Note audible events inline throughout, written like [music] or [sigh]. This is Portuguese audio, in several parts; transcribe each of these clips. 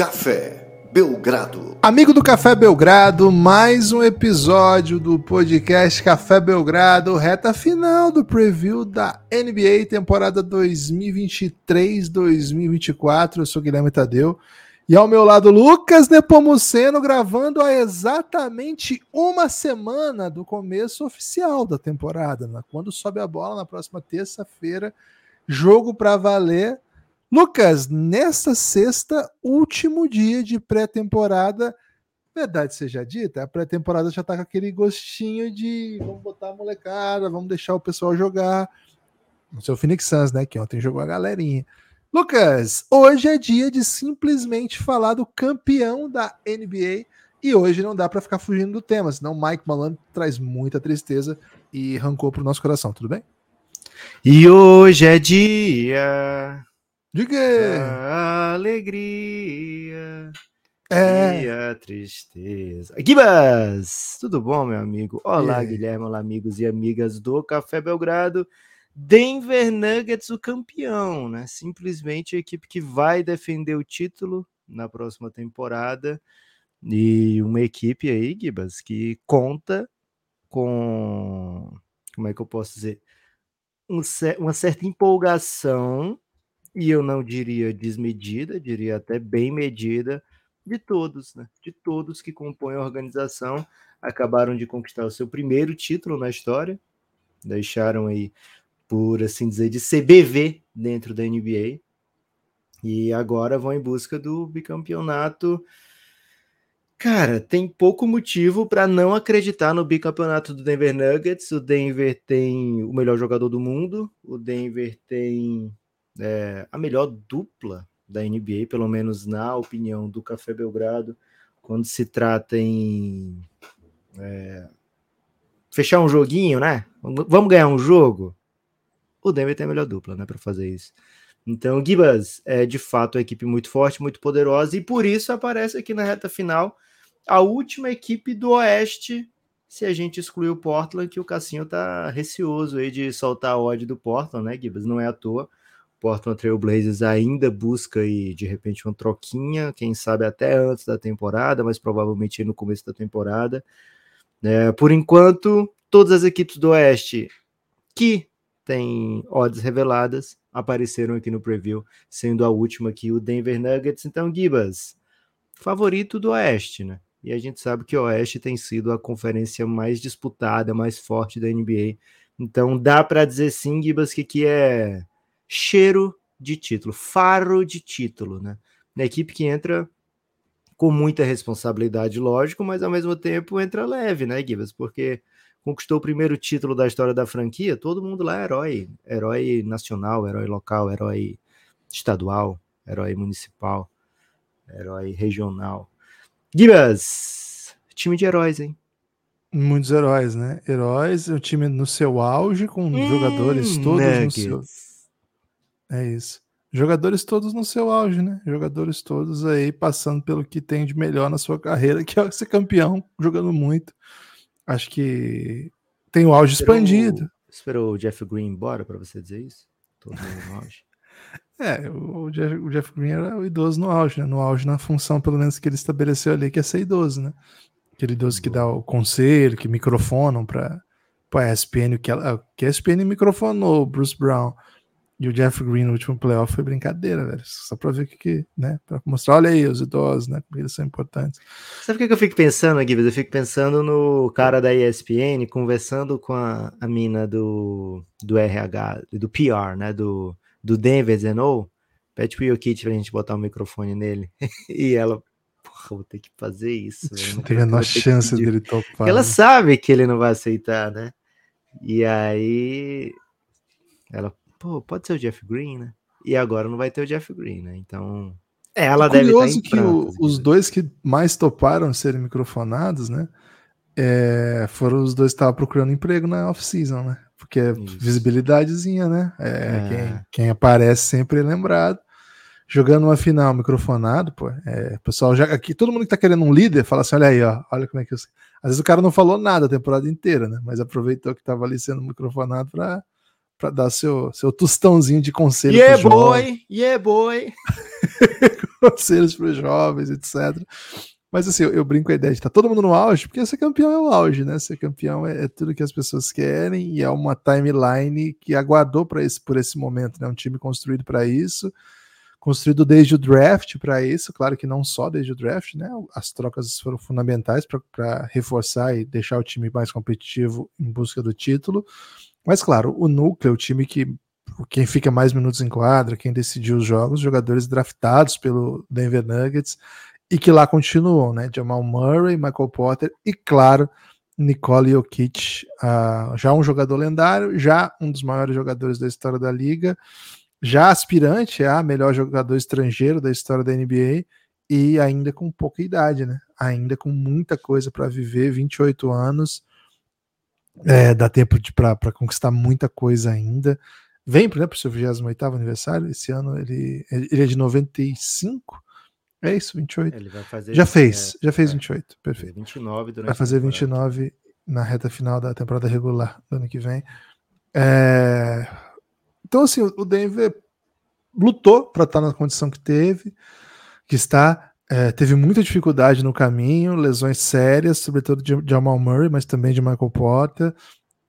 Café Belgrado. Amigo do Café Belgrado, mais um episódio do podcast Café Belgrado, reta final do preview da NBA temporada 2023-2024. Eu sou Guilherme Tadeu. E ao meu lado, Lucas Nepomuceno, gravando há exatamente uma semana do começo oficial da temporada. Né? Quando sobe a bola na próxima terça-feira, jogo para valer. Lucas, nesta sexta, último dia de pré-temporada, verdade seja dita, a pré-temporada já tá com aquele gostinho de vamos botar a molecada, vamos deixar o pessoal jogar. No seu Phoenix Suns, né? Que ontem jogou a galerinha. Lucas, hoje é dia de simplesmente falar do campeão da NBA e hoje não dá para ficar fugindo do tema, senão Mike Malone traz muita tristeza e rancou pro nosso coração, tudo bem? E hoje é dia Diga! alegria É. e a tristeza. Gibas! Tudo bom, meu amigo? Olá, aí? Guilherme, olá, amigos e amigas do Café Belgrado. Denver Nuggets, o campeão, né? Simplesmente a equipe que vai defender o título na próxima temporada. E uma equipe aí, Gibas, que conta com. Como é que eu posso dizer? Um uma certa empolgação, e eu não diria desmedida, diria até bem medida, de todos, né? De todos que compõem a organização. Acabaram de conquistar o seu primeiro título na história, deixaram aí, por assim dizer, de CBV dentro da NBA. E agora vão em busca do bicampeonato. Cara, tem pouco motivo para não acreditar no bicampeonato do Denver Nuggets. O Denver tem o melhor jogador do mundo, o Denver tem é, a melhor dupla da NBA, pelo menos na opinião do Café Belgrado, quando se trata em é, fechar um joguinho, né? Vamos ganhar um jogo. O Denver tem a melhor dupla, né, para fazer isso. Então, Gibas é de fato uma equipe muito forte, muito poderosa, e por isso aparece aqui na reta final a última equipe do Oeste, se a gente excluir o Portland, que o Cassinho tá receoso aí de soltar a odd do Portland, né, Gibas? Não é à toa. Portland Trail Blazers ainda busca aí, de repente, uma troquinha, quem sabe até antes da temporada, mas provavelmente no começo da temporada. É, por enquanto, todas as equipes do Oeste que têm odds reveladas apareceram aqui no preview, sendo a última aqui o Denver Nuggets. Então, Gibas, favorito do Oeste, né? E a gente sabe que o Oeste tem sido a conferência mais disputada, mais forte da NBA. Então, dá para dizer sim, Gibas, que aqui é cheiro de título, faro de título, né? A equipe que entra com muita responsabilidade, lógico, mas ao mesmo tempo entra leve, né, Gibas? Porque conquistou o primeiro título da história da franquia, todo mundo lá é herói, herói nacional, herói local, herói estadual, herói municipal, herói regional. Gibas, time de heróis, hein? Muitos heróis, né? Heróis, o time no seu auge, com Hum, jogadores todos no seu. É isso. Jogadores todos no seu auge, né? Jogadores todos aí passando pelo que tem de melhor na sua carreira, [laughs] que é ser campeão, jogando muito. Acho que tem o auge Esperou- expandido. Esperou o Jeff Green embora para você dizer isso? Todo mundo no auge. [laughs] É, o Jeff, o Jeff Green era o idoso no auge, né? No auge, na função, pelo menos, que ele estabeleceu ali, que é ser idoso, né? Aquele idoso que dá o conselho, que microfonam para a ESPN, que, ela, que a ESPN microfonou o Bruce Brown e o Jeff Green no último playoff foi brincadeira, velho. Só para ver o que, que, né? Para mostrar, olha aí, os idosos, né? Como eles são importantes. Sabe o que eu fico pensando, Gibbs? Eu fico pensando no cara da ESPN conversando com a, a mina do, do RH, do PR, né? Do, do Denver, dizendo, ô, pede pro Jokic pra gente botar o microfone nele. [laughs] e ela, porra, vou ter que fazer isso. velho, Não tem a menor chance pedir." dele topar. Porque ela né? sabe que ele não vai aceitar, né? E aí ela, pô, pode ser o Jeff Green, né? E agora não vai ter o Jeff Green, né? Então, ela deve estar curioso em que o- prantos, os dois que mais toparam serem microfonados, né? é, foram os dois que estavam procurando emprego na off-season, né? Porque é Isso. visibilidadezinha, né? É, É. Quem, quem aparece sempre é lembrado. Jogando uma final microfonado, pô, é, o pessoal já aqui, todo mundo que tá querendo um líder, fala assim: olha aí, ó, olha como é que eu. Às vezes o cara não falou nada a temporada inteira, né? Mas aproveitou que tava ali sendo microfonado pra, pra dar seu, seu tostãozinho de conselho Yeah, boy! Yeah, boy! [laughs] conselhos para os jovens, etc. Mas assim, eu, eu, brinco a ideia de estar tá todo mundo no auge, porque ser campeão é o auge, né? Ser campeão é, é tudo que as pessoas querem e é uma timeline que aguardou para esse por esse momento, né? Um time construído para isso, construído desde o draft para isso, claro que não só desde o draft, né? As trocas foram fundamentais para reforçar e deixar o time mais competitivo em busca do título. Mas claro, o núcleo, o time que quem fica mais minutos em quadra, quem decidiu os jogos, jogadores draftados pelo Denver Nuggets e que lá continuam, né? Jamal Murray, Michael Potter e, claro, Nikola Jokic, uh, já um jogador lendário, já um dos maiores jogadores da história da liga, já aspirante a melhor jogador estrangeiro da história da NBA e ainda com pouca idade, né? Ainda com muita coisa para viver, 28 anos, é, dá tempo para conquistar muita coisa ainda. Vem para o seu 28 aniversário, esse ano ele, ele é de 95, é isso, 28. Ele vai fazer. Já fez, é, já fez é, 28. Perfeito. 29 durante Vai fazer 29 na reta final da temporada regular do ano que vem. É... Então, assim, o Denver lutou para estar na condição que teve, que está. É, teve muita dificuldade no caminho, lesões sérias, sobretudo de Jamal Murray, mas também de Michael Porter.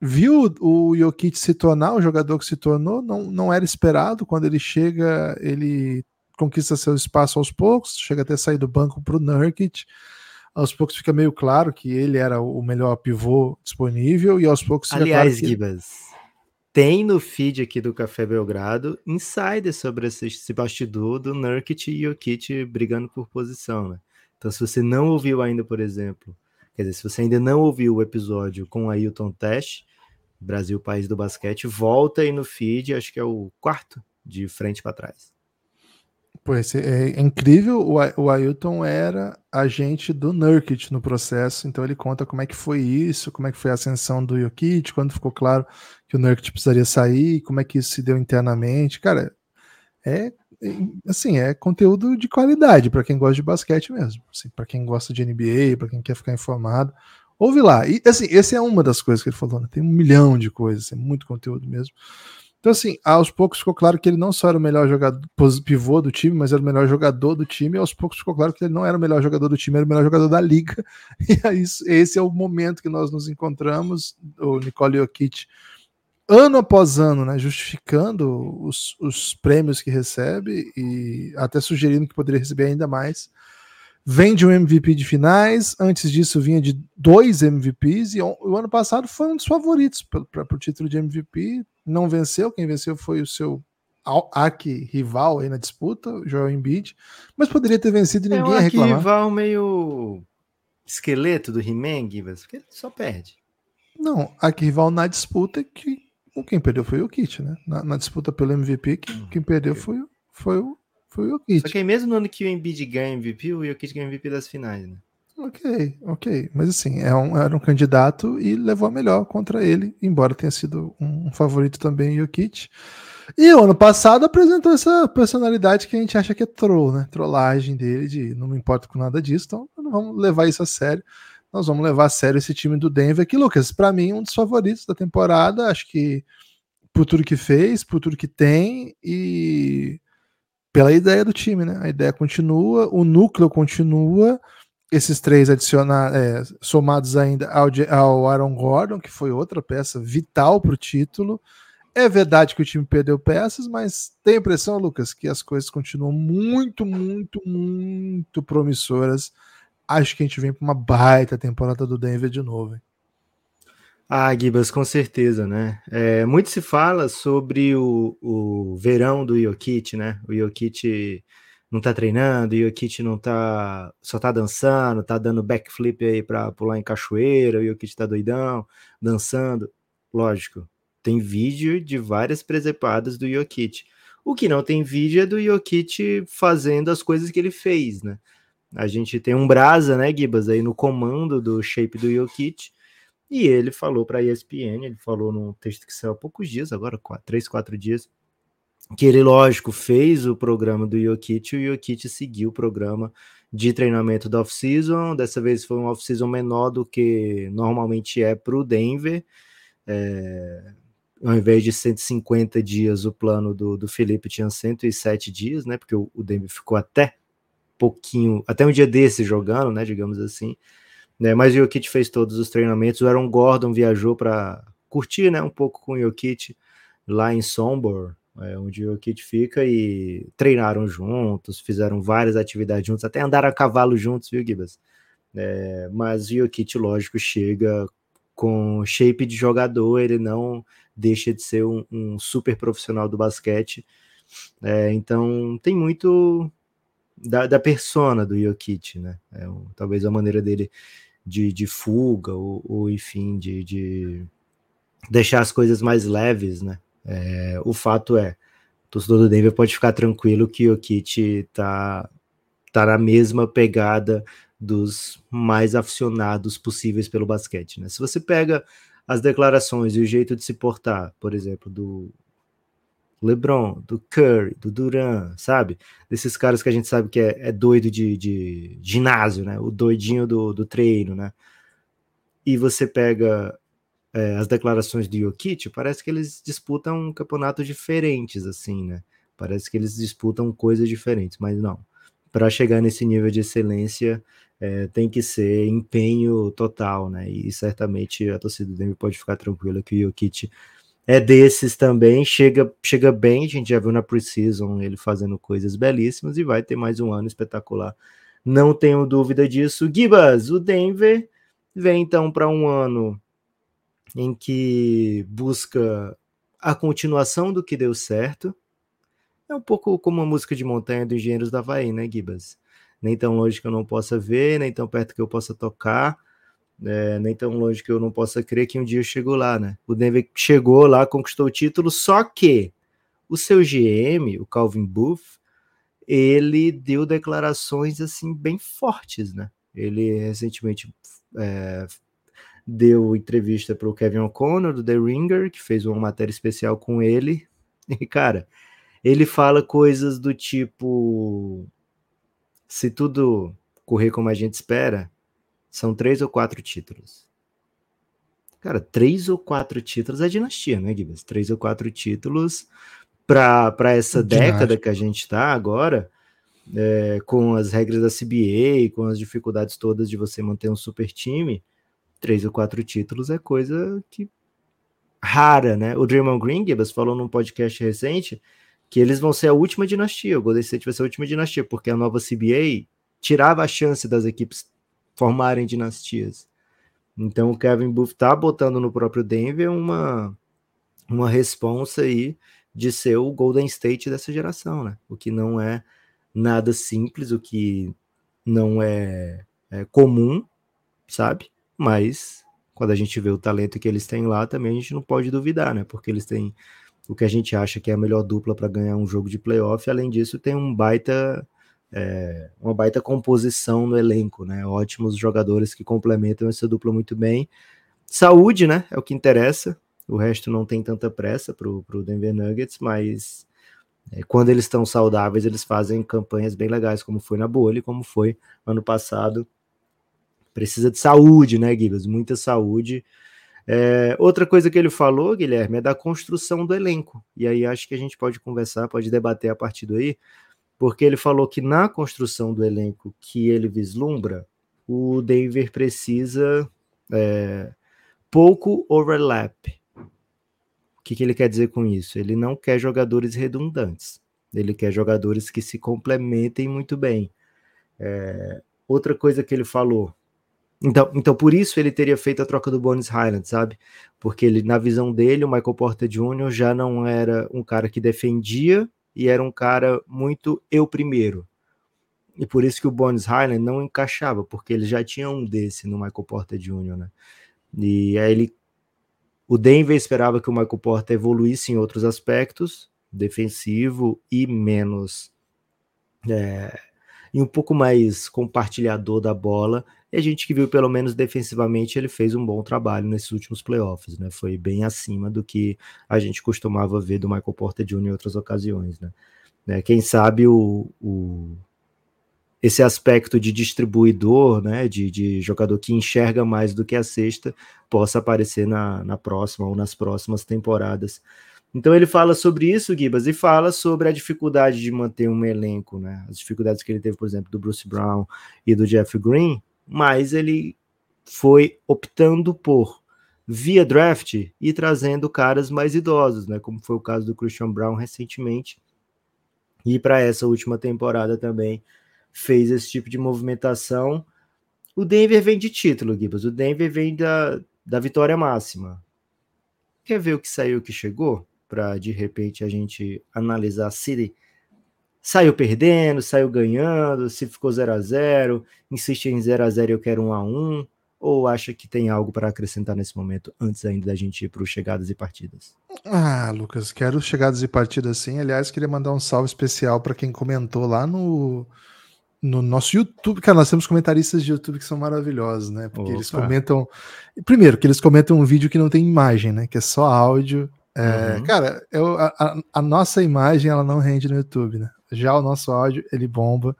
Viu o Jokic se tornar o jogador que se tornou, não, não era esperado. Quando ele chega, ele conquista seu espaço aos poucos, chega até sair do banco para o Nurkic. Aos poucos fica meio claro que ele era o melhor pivô disponível e aos poucos fica Aliás, claro que... Gibas, tem no feed aqui do Café Belgrado insider sobre esse, bastidor do Nurkic e Jokic brigando por posição, né? Então, se você não ouviu ainda, por exemplo, quer dizer, se você ainda não ouviu o episódio com Ailton Teste, Brasil, país do basquete, volta aí no feed, acho que é o quarto de frente para trás. Pois é, é incrível, o, o Ailton era agente do Nurkic no processo, então ele conta como é que foi isso, como é que foi a ascensão do Jokic, quando ficou claro que o Nurkic precisaria sair, como é que isso se deu internamente. Cara, é assim, é conteúdo de qualidade para quem gosta de basquete mesmo, assim, para quem gosta de NBA, para quem quer ficar informado. Ouve lá. E assim, esse é uma das coisas que ele falou, né? Tem um milhão de coisas, é muito conteúdo mesmo. Então, assim, aos poucos ficou claro que ele não só era o melhor jogador pivô do time, mas era o melhor jogador do time. E aos poucos ficou claro que ele não era o melhor jogador do time, era o melhor jogador da liga. [laughs] E aí, esse é o momento que nós nos encontramos. O Nicole Jokic, ano após ano, né, justificando os, os prêmios que recebe e até sugerindo que poderia receber ainda mais. Vem de um MVP de finais, antes disso vinha de dois MVPs, e o ano passado foi um dos favoritos para o título de MVP, não venceu, quem venceu foi o seu arqui-rival aí na disputa, o Joel Embiid, mas poderia ter vencido e ninguém é um reclamar. rival meio esqueleto do He-Man, porque ele só perde. Não, arqui-rival na disputa que quem perdeu foi o Kit, né? Na, na, disputa pelo MVP, que, hum, quem perdeu foi, foi, o, foi o Jokic. Só que mesmo no ano que o Embiid ganha MVP, o Jokic ganha MVP das finais, né? Ok, ok. Mas assim, é um, era um candidato e levou a melhor contra ele, embora tenha sido um, favorito também, Jokic. E o ano passado apresentou essa personalidade que a gente acha que é troll, né? Trollagem dele, de não me importo com nada disso, então não vamos levar isso a sério. Nós vamos levar a sério esse time do Denver, que, Lucas, para mim, um dos favoritos da temporada. Acho que por tudo que fez, por tudo que tem e pela ideia do time, né? A ideia continua, o núcleo continua esses três adicionar, é, somados ainda ao, ao Aaron Gordon, que foi outra peça vital para o título. É verdade que o time perdeu peças, mas tem a impressão, Lucas, que as coisas continuam muito, muito, muito promissoras. Acho que a gente vem para uma baita temporada do Denver de novo. Hein? Ah, Gibas, com certeza, né? É, muito se fala sobre o, o verão do Jokic, né? O Jokic não tá treinando, o Jokic não tá, só tá dançando, tá dando backflip aí para pular em cachoeira, o Jokic tá doidão, dançando. Lógico, tem vídeo de várias presepadas do Jokic. O que não tem vídeo é do Jokic fazendo as coisas que ele fez, né? A gente tem um Brasa, né, Gibas, aí no comando do shape do Jokic, e ele falou para a ESPN, ele falou num texto que saiu há poucos dias, agora, quatro, três, quatro dias, que ele, lógico, fez o programa do Jokic e o Jokic seguiu o programa de treinamento da off-season. Dessa vez foi um off-season menor do que normalmente é para o Denver. É, ao invés de 150 dias, o plano do, do Felipe tinha 107 dias, né? Porque o, o Denver ficou até pouquinho, até um dia desse jogando, né, digamos assim. Né, mas o Jokic fez todos os treinamentos. O Aaron Gordon viajou para curtir, né, um pouco com o Jokic lá em Sombor, é, onde o Jokic fica e treinaram juntos, fizeram várias atividades juntos, até andaram a cavalo juntos, viu, Gibas? É, mas o Jokic, lógico, chega com shape de jogador, ele não deixa de ser um, um super profissional do basquete. É, então tem muito da, da persona do Jokic, né? É talvez a maneira dele de, de fuga, ou, ou enfim, de, de, deixar as coisas mais leves, né? É, o fato é, o torcedor do Denver pode ficar tranquilo que o Jokic tá, tá na mesma pegada dos mais aficionados possíveis pelo basquete. Né? Se você pega as declarações e o jeito de se portar, por exemplo, do LeBron, do Curry, do Duran, sabe? Desses caras que a gente sabe que é, é doido de, de, ginásio, né? O doidinho do, do treino, né? E você pega é, as declarações do Jokic, parece que eles disputam campeonatos diferentes, assim, né? Parece que eles disputam coisas diferentes, mas não. Para chegar nesse nível de excelência, é, tem que ser empenho total, né? E certamente a torcida do Denver pode ficar tranquila que o Jokic é desses também, chega, chega bem, a gente já viu na Precision ele fazendo coisas belíssimas e vai ter mais um ano espetacular. Não tenho dúvida disso. Gibas, o Denver vem então para um ano em que busca a continuação do que deu certo. É um pouco como a música de montanha dos Engenheiros da Havaí, né, Gibas? nem tão longe que eu não possa ver, nem tão perto que eu possa tocar, é, nem tão longe que eu não possa crer que um dia eu chego lá, né? O Denver chegou lá, conquistou o título, só que o seu GM, o Calvin Booth, ele deu declarações assim bem fortes, né? Ele recentemente é, deu entrevista para o Kevin O'Connor do The Ringer, que fez uma matéria especial com ele. [laughs] E cara, ele fala coisas do tipo se tudo correr como a gente espera, são três ou quatro títulos. Cara, três ou quatro títulos é dinastia, né, Gibbs? Três ou quatro títulos para essa Dinástica. década que a gente está agora, é, com as regras da CBA, com as dificuldades todas de você manter um super time, três ou quatro títulos é coisa que rara, né? O Draymond Green, Gibbs, falou num podcast recente que eles vão ser a última dinastia. O Golden State vai ser a última dinastia, porque a nova CBA tirava a chance das equipes formarem dinastias. Então o Kevin Booth tá botando no próprio Denver uma uma responsa aí de ser o Golden State dessa geração, né? O que não é nada simples, o que não é, é comum, sabe? Mas quando a gente vê o talento que eles têm lá, também a gente não pode duvidar, né? Porque eles têm o que a gente acha que é a melhor dupla para ganhar um jogo de playoff. Além disso, tem um baita, é, uma baita composição no elenco, né? Ótimos jogadores que complementam essa dupla muito bem. Saúde, né? É o que interessa. O resto não tem tanta pressa para o Denver Nuggets, mas é, quando eles estão saudáveis, eles fazem campanhas bem legais, como foi na bolha, como foi ano passado. Precisa de saúde, né, Gibbs? Muita saúde é, outra coisa que ele falou, Guilherme, é da construção do elenco. E aí acho que a gente pode conversar, pode debater a partir daí, porque ele falou que na construção do elenco que ele vislumbra, o Denver precisa é, pouco overlap. O que, que ele quer dizer com isso? Ele não quer jogadores redundantes. Ele quer jogadores que se complementem muito bem. É, outra coisa que ele falou, então, então, por isso ele teria feito a troca do Bones Highland, sabe? Porque ele, na visão dele, o Michael Porter Jr. já não era um cara que defendia e era um cara muito eu primeiro. E por isso que o Bones Highland não encaixava, porque ele já tinha um desse no Michael Porter Jr., né? E aí ele. O Denver esperava que o Michael Porter evoluísse em outros aspectos, defensivo e menos. É, e um pouco mais compartilhador da bola, e a gente que viu, pelo menos defensivamente, ele fez um bom trabalho nesses últimos playoffs, né? Foi bem acima do que a gente costumava ver do Michael Porter Jr. em outras ocasiões, né? né? Quem sabe o, o, esse aspecto de distribuidor, né? De, de jogador que enxerga mais do que a sexta, possa aparecer na, na próxima ou nas próximas temporadas Então ele fala sobre isso, Gibas, e fala sobre a dificuldade de manter um elenco, né? As dificuldades que ele teve, por exemplo, do Bruce Brown e do Jeff Green, mas ele foi optando por via draft e trazendo caras mais idosos, né? Como foi o caso do Christian Brown recentemente. E para essa última temporada também fez esse tipo de movimentação. O Denver vem de título, Gibbs. O Denver vem da, da vitória máxima. Quer ver o que saiu, o que chegou? Para de repente a gente analisar se saiu perdendo, saiu ganhando, se ficou 0 a 0 insiste em 0 a 0 eu quero 1 a 1 ou acha que tem algo para acrescentar nesse momento, antes ainda da gente ir para os chegadas e partidas? Ah, Lucas, quero chegadas e partidas sim. Aliás, queria mandar um salve especial para quem comentou lá no, no nosso YouTube. Cara, nós temos comentaristas de YouTube que são maravilhosos, né? Porque Opa. eles comentam. Primeiro, que eles comentam um vídeo que não tem imagem, né? Que é só áudio. É, uhum. Cara, eu, a, a, nossa imagem ela não rende no YouTube, né? Já o nosso áudio ele bomba.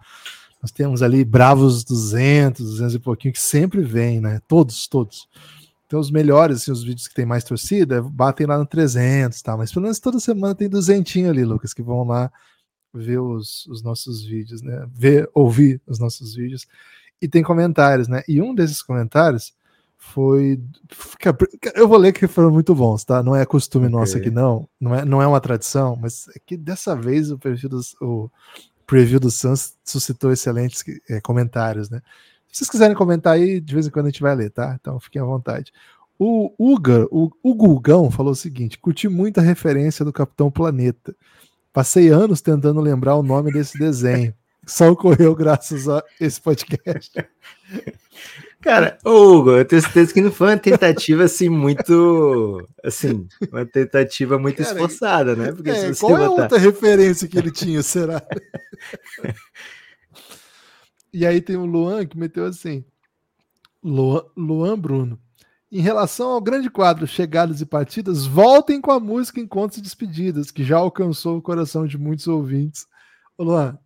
Nós temos ali bravos 200, 200 e pouquinho, que sempre vem, né? Todos, todos. Então, os melhores, assim, os vídeos que tem mais torcida, batem lá no 300, tá? Mas pelo menos toda semana tem duzentinho ali, Lucas, que vão lá ver os, os nossos vídeos, né? Ver, ouvir os nossos vídeos. E tem comentários, né? E um desses comentários foi. Eu vou ler que foram muito bons, tá? Não é costume okay. nosso aqui, não. Não é, não é uma tradição, mas é que dessa vez o perfil dos. O, preview do Suns suscitou excelentes é, comentários, né? Se vocês quiserem comentar aí, de vez em quando a gente vai ler, tá? Então fiquem à vontade. O Uga, o, o Gulgão falou o seguinte: curti muito a referência do Capitão Planeta. Passei anos tentando lembrar o nome desse desenho. Só ocorreu graças a esse podcast. [laughs] Cara, Hugo, eu tenho certeza que não foi uma tentativa assim muito. Assim, uma tentativa muito Cara, esforçada, né? Porque é, qual botar... é a outra referência que ele tinha, [laughs] será? e aí tem o Luan que meteu assim: Luan, Luan Bruno. Em relação ao grande quadro Chegadas e Partidas, voltem com a música Encontros e Despedidas, que já alcançou o coração de muitos ouvintes. Ô Luan,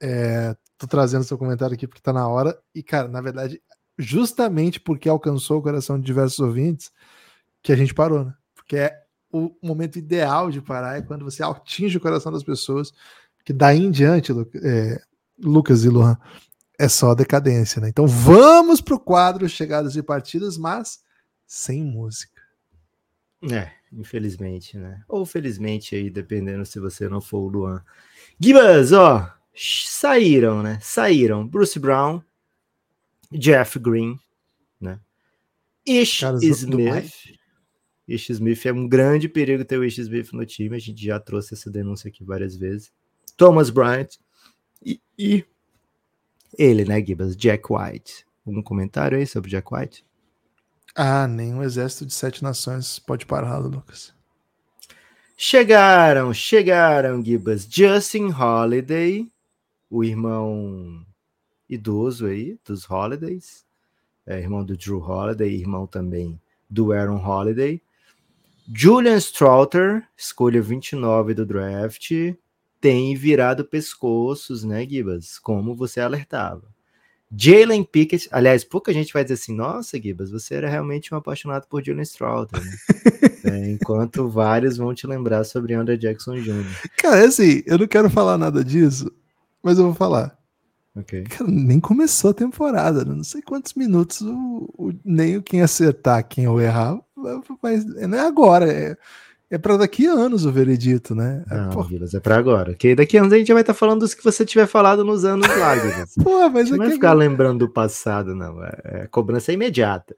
é, tô trazendo seu comentário aqui porque tá na hora. E, cara, na verdade, justamente porque alcançou o coração de diversos ouvintes, que a gente parou, né? Porque é o momento ideal de parar é quando você atinge o coração das pessoas, que daí em diante, é, Lucas e Luan, é só decadência, né? Então vamos pro quadro Chegadas e Partidas, mas sem música. É, infelizmente, né? Ou felizmente aí, dependendo se você não for o Luan. Gibas, ó, saíram, né? Saíram Bruce Brown, Jeff Green, né? Ish Smith. Ish Smith é um grande perigo ter o Ish Smith no time. A gente já trouxe essa denúncia aqui várias vezes. Thomas Bryant e, e ele, né, Gibbs? Jack White. Um comentário aí sobre Jack White? Ah, nenhum exército de sete nações pode pará-lo, Lucas. Chegaram, chegaram, Gibbs. Justin Holiday, o irmão idoso aí, dos Holidays, é, irmão do Drew Holiday, irmão também do Aaron Holiday. Julian Stroughter, escolha 29 do draft, tem virado pescoços, né, Gibas? Como você alertava. Jalen Pickett, aliás, pouca gente vai dizer assim, nossa, Gibas, você era realmente um apaixonado por Julian Stroughter, né? [laughs] é, enquanto vários vão te lembrar sobre Andrew Jackson Jr. Cara, assim, eu não quero falar nada disso, mas eu vou falar. Okay. [laughs] Cara, nem começou a temporada, né? não sei quantos minutos o, o, nem quem acertar, quem ou errar, mas não é agora, é, é para daqui a anos o veredito, né? É, não, é para agora. Que daqui a anos a gente vai estar tá falando dos que você tiver falado nos anos [laughs] lá, Vilas. Pô, mas não vai ficar é... lembrando do passado, não. É, é cobrança imediata.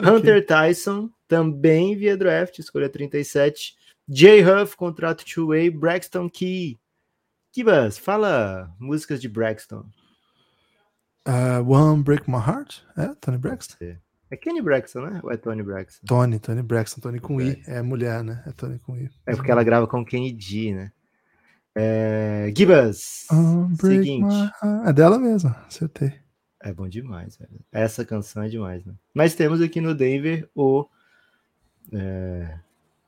Okay. Hunter Tyson, também via draft, escolha 37. Jay Huff, contrato two-way. Braxton Key, Kibas, fala músicas de Braxton. Uh, One Break My Heart? É, Tony Braxton? É Kenny Braxton, né? Ou é Tony Braxton? Tony, Tony Braxton, Tony com I. É mulher, né? É Tony com I. É porque ela grava com Kenny G, né? É... Gibas, seguinte. É dela mesmo, acertei. É bom demais, velho. Essa canção é demais, né? Mas temos aqui no Denver o. É...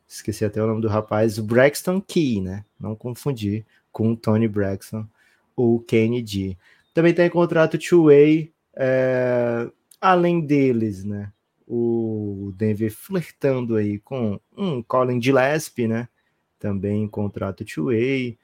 Esqueci até o nome do rapaz, o Braxton Key, né? Não confundir com Tony Braxton ou Kennedy. Também tem contrato two-way, é, além deles, né? O Denver flertando aí com um Colin Gillespie, né? também contrato two-way.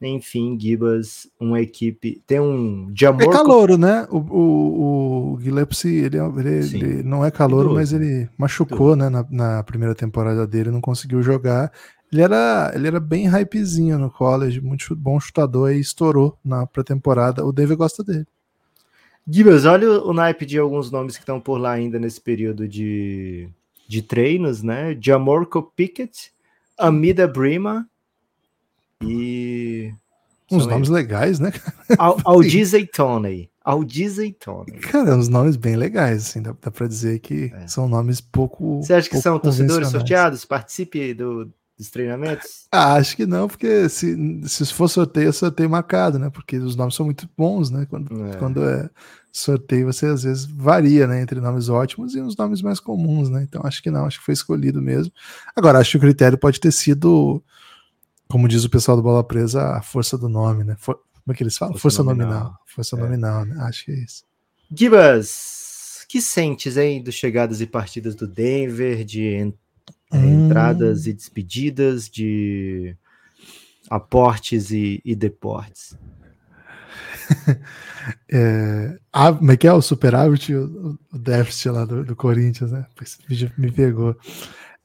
Enfim, Gibas, uma equipe. Tem um de amor. É calouro, né? O, o, o Gillespie, ele, é, ele, ele, não é calouro, mas ele machucou né, na, na, primeira temporada dele, não conseguiu jogar. Ele era, ele era bem hypezinho no college, muito bom chutador e estourou na pré-temporada. O David gosta dele. Gibas, olha o, naipe de alguns nomes que estão por lá ainda nesse período de, de treinos, né? Jamorco Pickett, Amida Brima, e. Uns nomes legais, né? Aldize Tony. Aldize Tony. Cara, [laughs] uns nomes bem legais, assim, dá, dá pra dizer que é. são nomes pouco. Você acha que são torcedores sorteados? Participe do, dos treinamentos? Ah, acho que não, porque se, se for sorteio, é sorteio marcado, né? Porque os nomes são muito bons, né? Quando é, quando é sorteio, você às vezes varia, né? Entre nomes ótimos e os nomes mais comuns, né? Então acho que não, acho que foi escolhido mesmo. Agora, acho que o critério pode ter sido como diz o pessoal do Bola Presa, a força do nome, né? For, como é que eles falam? Força, força nominal. nominal. Força é. nominal, né? Acho que é isso. Gibas, que sentes, hein, dos chegadas e partidas do Denver, de hum. entradas e despedidas, de aportes e, e deportes? [laughs] é, a, como é que é o superávit o, o déficit lá do, do Corinthians, né? Esse vídeo me pegou.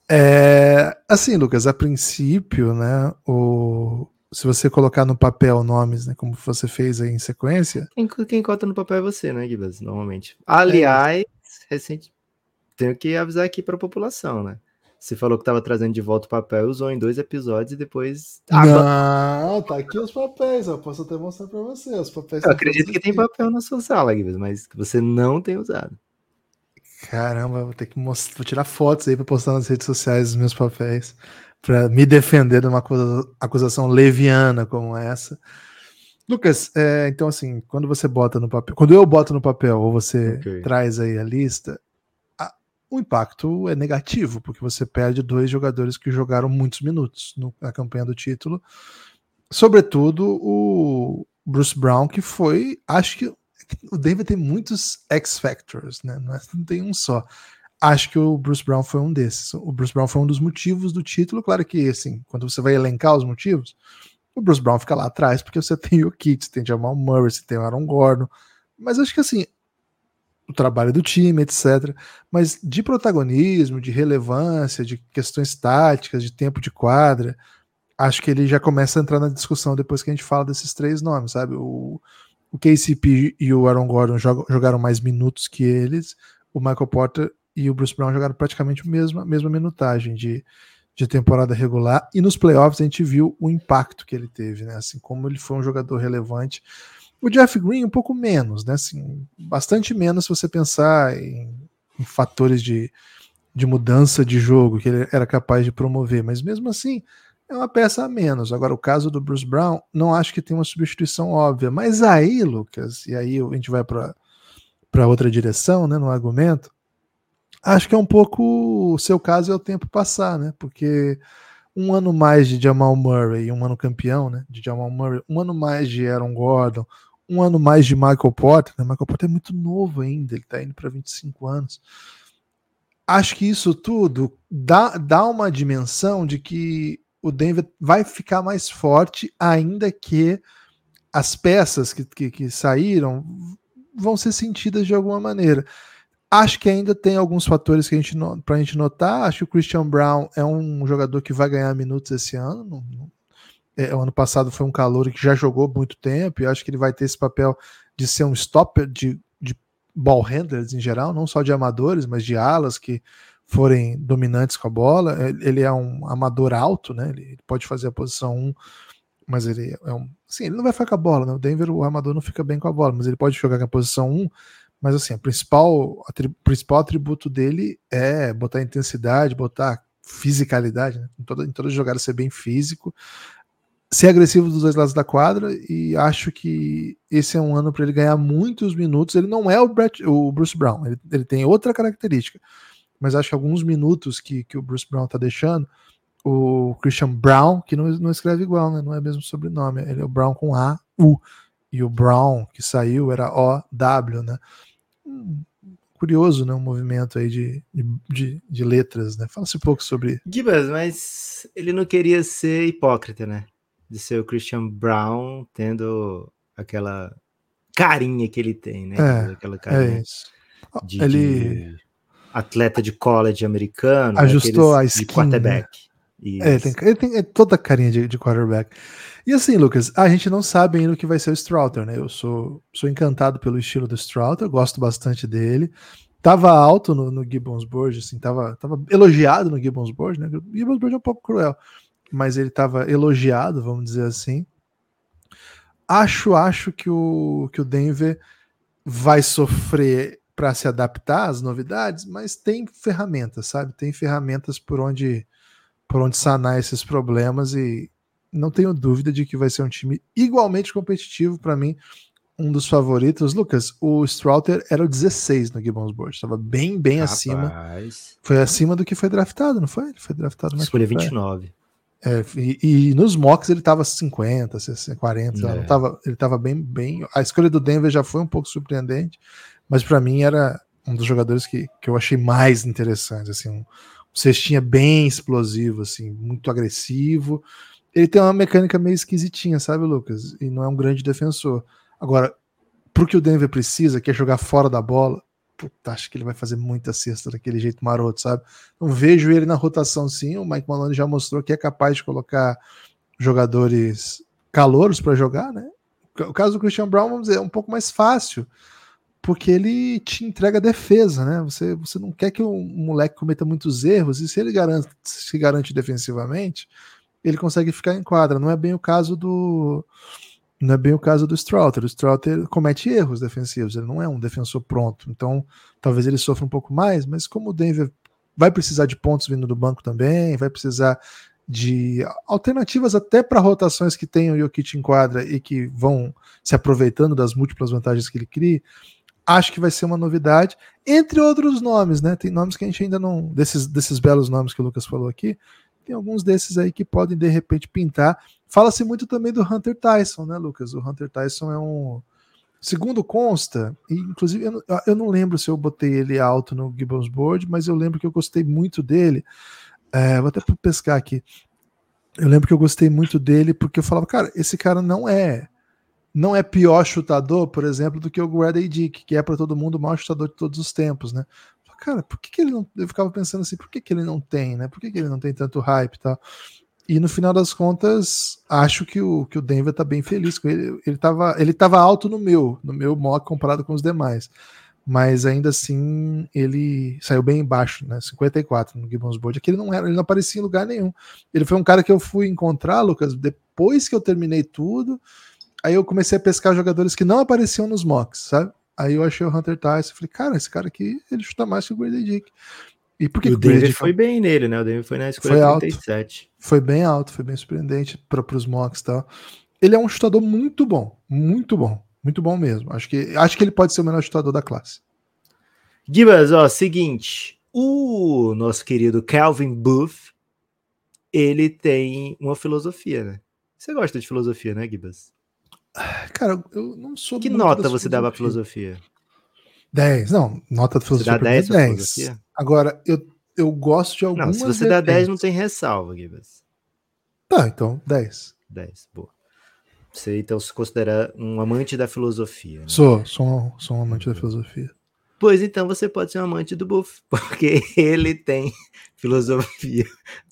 É, assim, Lucas, a princípio, né, o, se você colocar no papel nomes, né, como você fez aí em sequência. Quem, quem cota no papel é você, né, Gibas, normalmente. Aliás, é. recente, tenho que avisar aqui para a população, né? Você falou que estava trazendo de volta o papel, usou em dois episódios e depois. Não, tá aqui os papéis, eu posso até mostrar para você. Os papéis eu acredito que tem papel na sua sala, Gibas, mas que você não tem usado. Caramba, vou ter que mostrar, vou tirar fotos aí para postar nas redes sociais os meus papéis para me defender de uma acusação leviana como essa. Lucas, é, então assim, quando você bota no papel, quando eu boto no papel ou você okay. traz aí a lista, o impacto é negativo, porque você perde dois jogadores que jogaram muitos minutos no, na campanha do título, sobretudo o Bruce Brown, que foi, acho que o Denver tem muitos X-Factors, né? Não, é, não tem um só. Acho que o Bruce Brown foi um desses. O Bruce Brown foi um dos motivos do título. Claro que, assim, quando você vai elencar os motivos, o Bruce Brown fica lá atrás, porque você [laughs] tem o Kit, tem o Jamal Murray, você tem o Aaron Gordon. Mas acho que, assim, o trabalho do time, etc. Mas de protagonismo, de relevância, de questões táticas, de tempo de quadra, acho que ele já começa a entrar na discussão depois que a gente fala desses três nomes, sabe? O, o KCP e o Aaron Gordon jogaram mais minutos que eles. O Michael Porter e o Bruce Brown jogaram praticamente a mesma, mesma minutagem de, de temporada regular. E nos playoffs a gente viu o impacto que ele teve, né? Assim como ele foi um jogador relevante. O Jeff Green um pouco menos, né? Assim, bastante menos se você pensar em, em fatores de, de mudança de jogo que ele era capaz de promover. Mas mesmo assim, é uma peça a menos. Agora, o caso do Bruce Brown, não acho que tem uma substituição óbvia. Mas aí, Lucas, e aí a gente vai para outra direção, né, no argumento, acho que é um pouco o seu caso é o tempo passar, né? Porque um ano mais de Jamal Murray, um ano campeão, né? De Jamal Murray, um ano mais de Aaron Gordon, um ano mais de Michael Porter, né? Michael Porter é muito novo ainda, ele está indo para 25 anos. Acho que isso tudo dá, dá uma dimensão de que o Denver vai ficar mais forte, ainda que as peças que, que, que saíram vão ser sentidas de alguma maneira. Acho que ainda tem alguns fatores que a gente para a gente notar. Acho que o Christian Brown é um jogador que vai ganhar minutos esse ano. É, o ano passado foi um calor que já jogou muito tempo e acho que ele vai ter esse papel de ser um stopper de, de ball handlers em geral, não só de amadores, mas de alas que forem dominantes com a bola. É, ele é um amador alto, né? Ele pode fazer a posição 1, mas ele é um. Sim, ele não vai ficar com a bola, né? O Denver, o armador não fica bem com a bola, mas ele pode jogar com a posição 1. Mas assim, o principal, principal atributo dele é botar intensidade, botar fisicalidade, né? Em, toda, em todas as jogadas ser bem físico, ser agressivo dos dois lados da quadra e acho que esse é um ano para ele ganhar muitos minutos. Ele não é o, Brett, o Bruce Brown, ele, ele tem outra característica mas acho que alguns minutos que, que o Bruce Brown tá deixando, o Christian Brown, que não, não escreve igual, né? Não é mesmo sobrenome, ele é o Brown com A, U. E o Brown que saiu era O, W, né? Hum, curioso, né? Um movimento aí de, de, de letras, né? Fala-se um pouco sobre. Gibas, mas ele não queria ser hipócrita, né? De ser o Christian Brown tendo aquela carinha que ele tem, né? É, aquela carinha É de, ele de atleta de college americano, Ajustou aqueles a de skin, quarterback. é, ele tem, ele tem é toda a carinha de, de quarterback. E assim, Lucas, a gente não sabe ainda o que vai ser o Stroughter, né? Eu sou, sou encantado pelo estilo do Stroughter, gosto bastante dele. Tava alto no, no Gibbons Board, assim, tava, tava elogiado no Gibbons Board, né? O Gibbons Board é um pouco cruel, mas ele tava elogiado, vamos dizer assim. Acho, acho que o, que o Denver vai sofrer para se adaptar às novidades, mas tem ferramentas, sabe? Tem ferramentas por onde por onde sanar esses problemas e não tenho dúvida de que vai ser um time igualmente competitivo para mim, um dos favoritos. Lucas, o Strouter era o 16 no Gibbons Board, estava bem, bem acima. Rapaz, Foi acima do que foi draftado, não foi? Ele foi draftado mais Escolha pra- 29. É, e, e nos mocks ele tava 50, 60, 40, sei lá, É. não tava, ele tava bem, bem. A escolha do Denver já foi um pouco surpreendente, mas para mim era um dos jogadores que, que eu achei mais interessante, assim, um, um cestinha bem explosivo, assim, muito agressivo. Ele tem uma mecânica meio esquisitinha, sabe, Lucas? E não é um grande defensor. Agora, pro que o Denver precisa, que é jogar fora da bola, puta, acho que ele vai fazer muita cesta daquele jeito maroto, sabe? Não vejo ele na rotação sim. O Mike Maloney já mostrou que é capaz de colocar jogadores calouros para jogar, né? O caso do Christian Brown, vamos dizer, é um pouco mais fácil, porque ele te entrega defesa, né? Você, você não quer que o moleque cometa muitos erros, e se ele garante, se garante defensivamente, ele consegue ficar em quadra. Não é bem o caso do. Não é bem o caso do Strouter. O Strouter comete erros defensivos, ele não é um defensor pronto. Então, talvez ele sofra um pouco mais, mas como o Denver vai precisar de pontos vindo do banco também, vai precisar de alternativas até para rotações que tem o Jokic em quadra e que vão se aproveitando das múltiplas vantagens que ele cria. Acho que vai ser uma novidade, entre outros nomes, né? Tem nomes que a gente ainda não. Desses, desses belos nomes que o Lucas falou aqui, tem alguns desses aí que podem de repente pintar. Fala-se muito também do Hunter Tyson, né, Lucas? O Hunter Tyson é um. Segundo consta, inclusive eu não, eu não lembro se eu botei ele alto no Gibbons Board, mas eu lembro que eu gostei muito dele. É, vou até pescar aqui. Eu lembro que eu gostei muito dele porque eu falava, cara, esse cara não é não é pior chutador, por exemplo, do que o Grady Dick, que é para todo mundo o maior chutador de todos os tempos, né? Cara, por que, que ele não. Eu ficava pensando assim, por que, que ele não tem, né? Por que, que ele não tem tanto hype e tal? E no final das contas, acho que o, que o Denver tá bem feliz com ele. Ele tava, ele tava alto no meu, no meu mock comparado com os demais. Mas ainda assim, ele saiu bem embaixo, né? 54 no Gibbons Board. Aqui ele não era, ele não aparecia em lugar nenhum. Ele foi um cara que eu fui encontrar, Lucas, depois que eu terminei tudo. Aí eu comecei a pescar jogadores que não apareciam nos mocks, sabe? Aí eu achei o Hunter Tyson. Falei, cara, esse cara aqui, ele chuta mais que o Grady Dick. E por que, E o Denver foi bem nele, né? O Denver foi na escolha Foi alto. 37. foi bem alto, foi bem surpreendente para os mocks e tal. Ele é um chutador muito bom, muito bom, muito bom mesmo. Acho que, acho que ele pode ser o melhor chutador da classe. Gibas, ó, seguinte. O nosso querido Calvin Booth, ele tem uma filosofia, né? Você gosta de filosofia, né, Gibas? Cara, eu não sou. Que nota da você dá pra filosofia. filosofia? 10. Não, nota de Você filosofia. dá mim é 10 pra filosofia? Agora, eu, eu gosto de Não, algumas. se você dá 10, vertentes. não tem ressalva, Gibas. Tá, então, 10. 10, boa. Você então se considera um amante da filosofia. né? Sou, sou um, sou um amante da filosofia. Pois então você pode ser um amante do Buff, [laughs] porque ele tem filosofia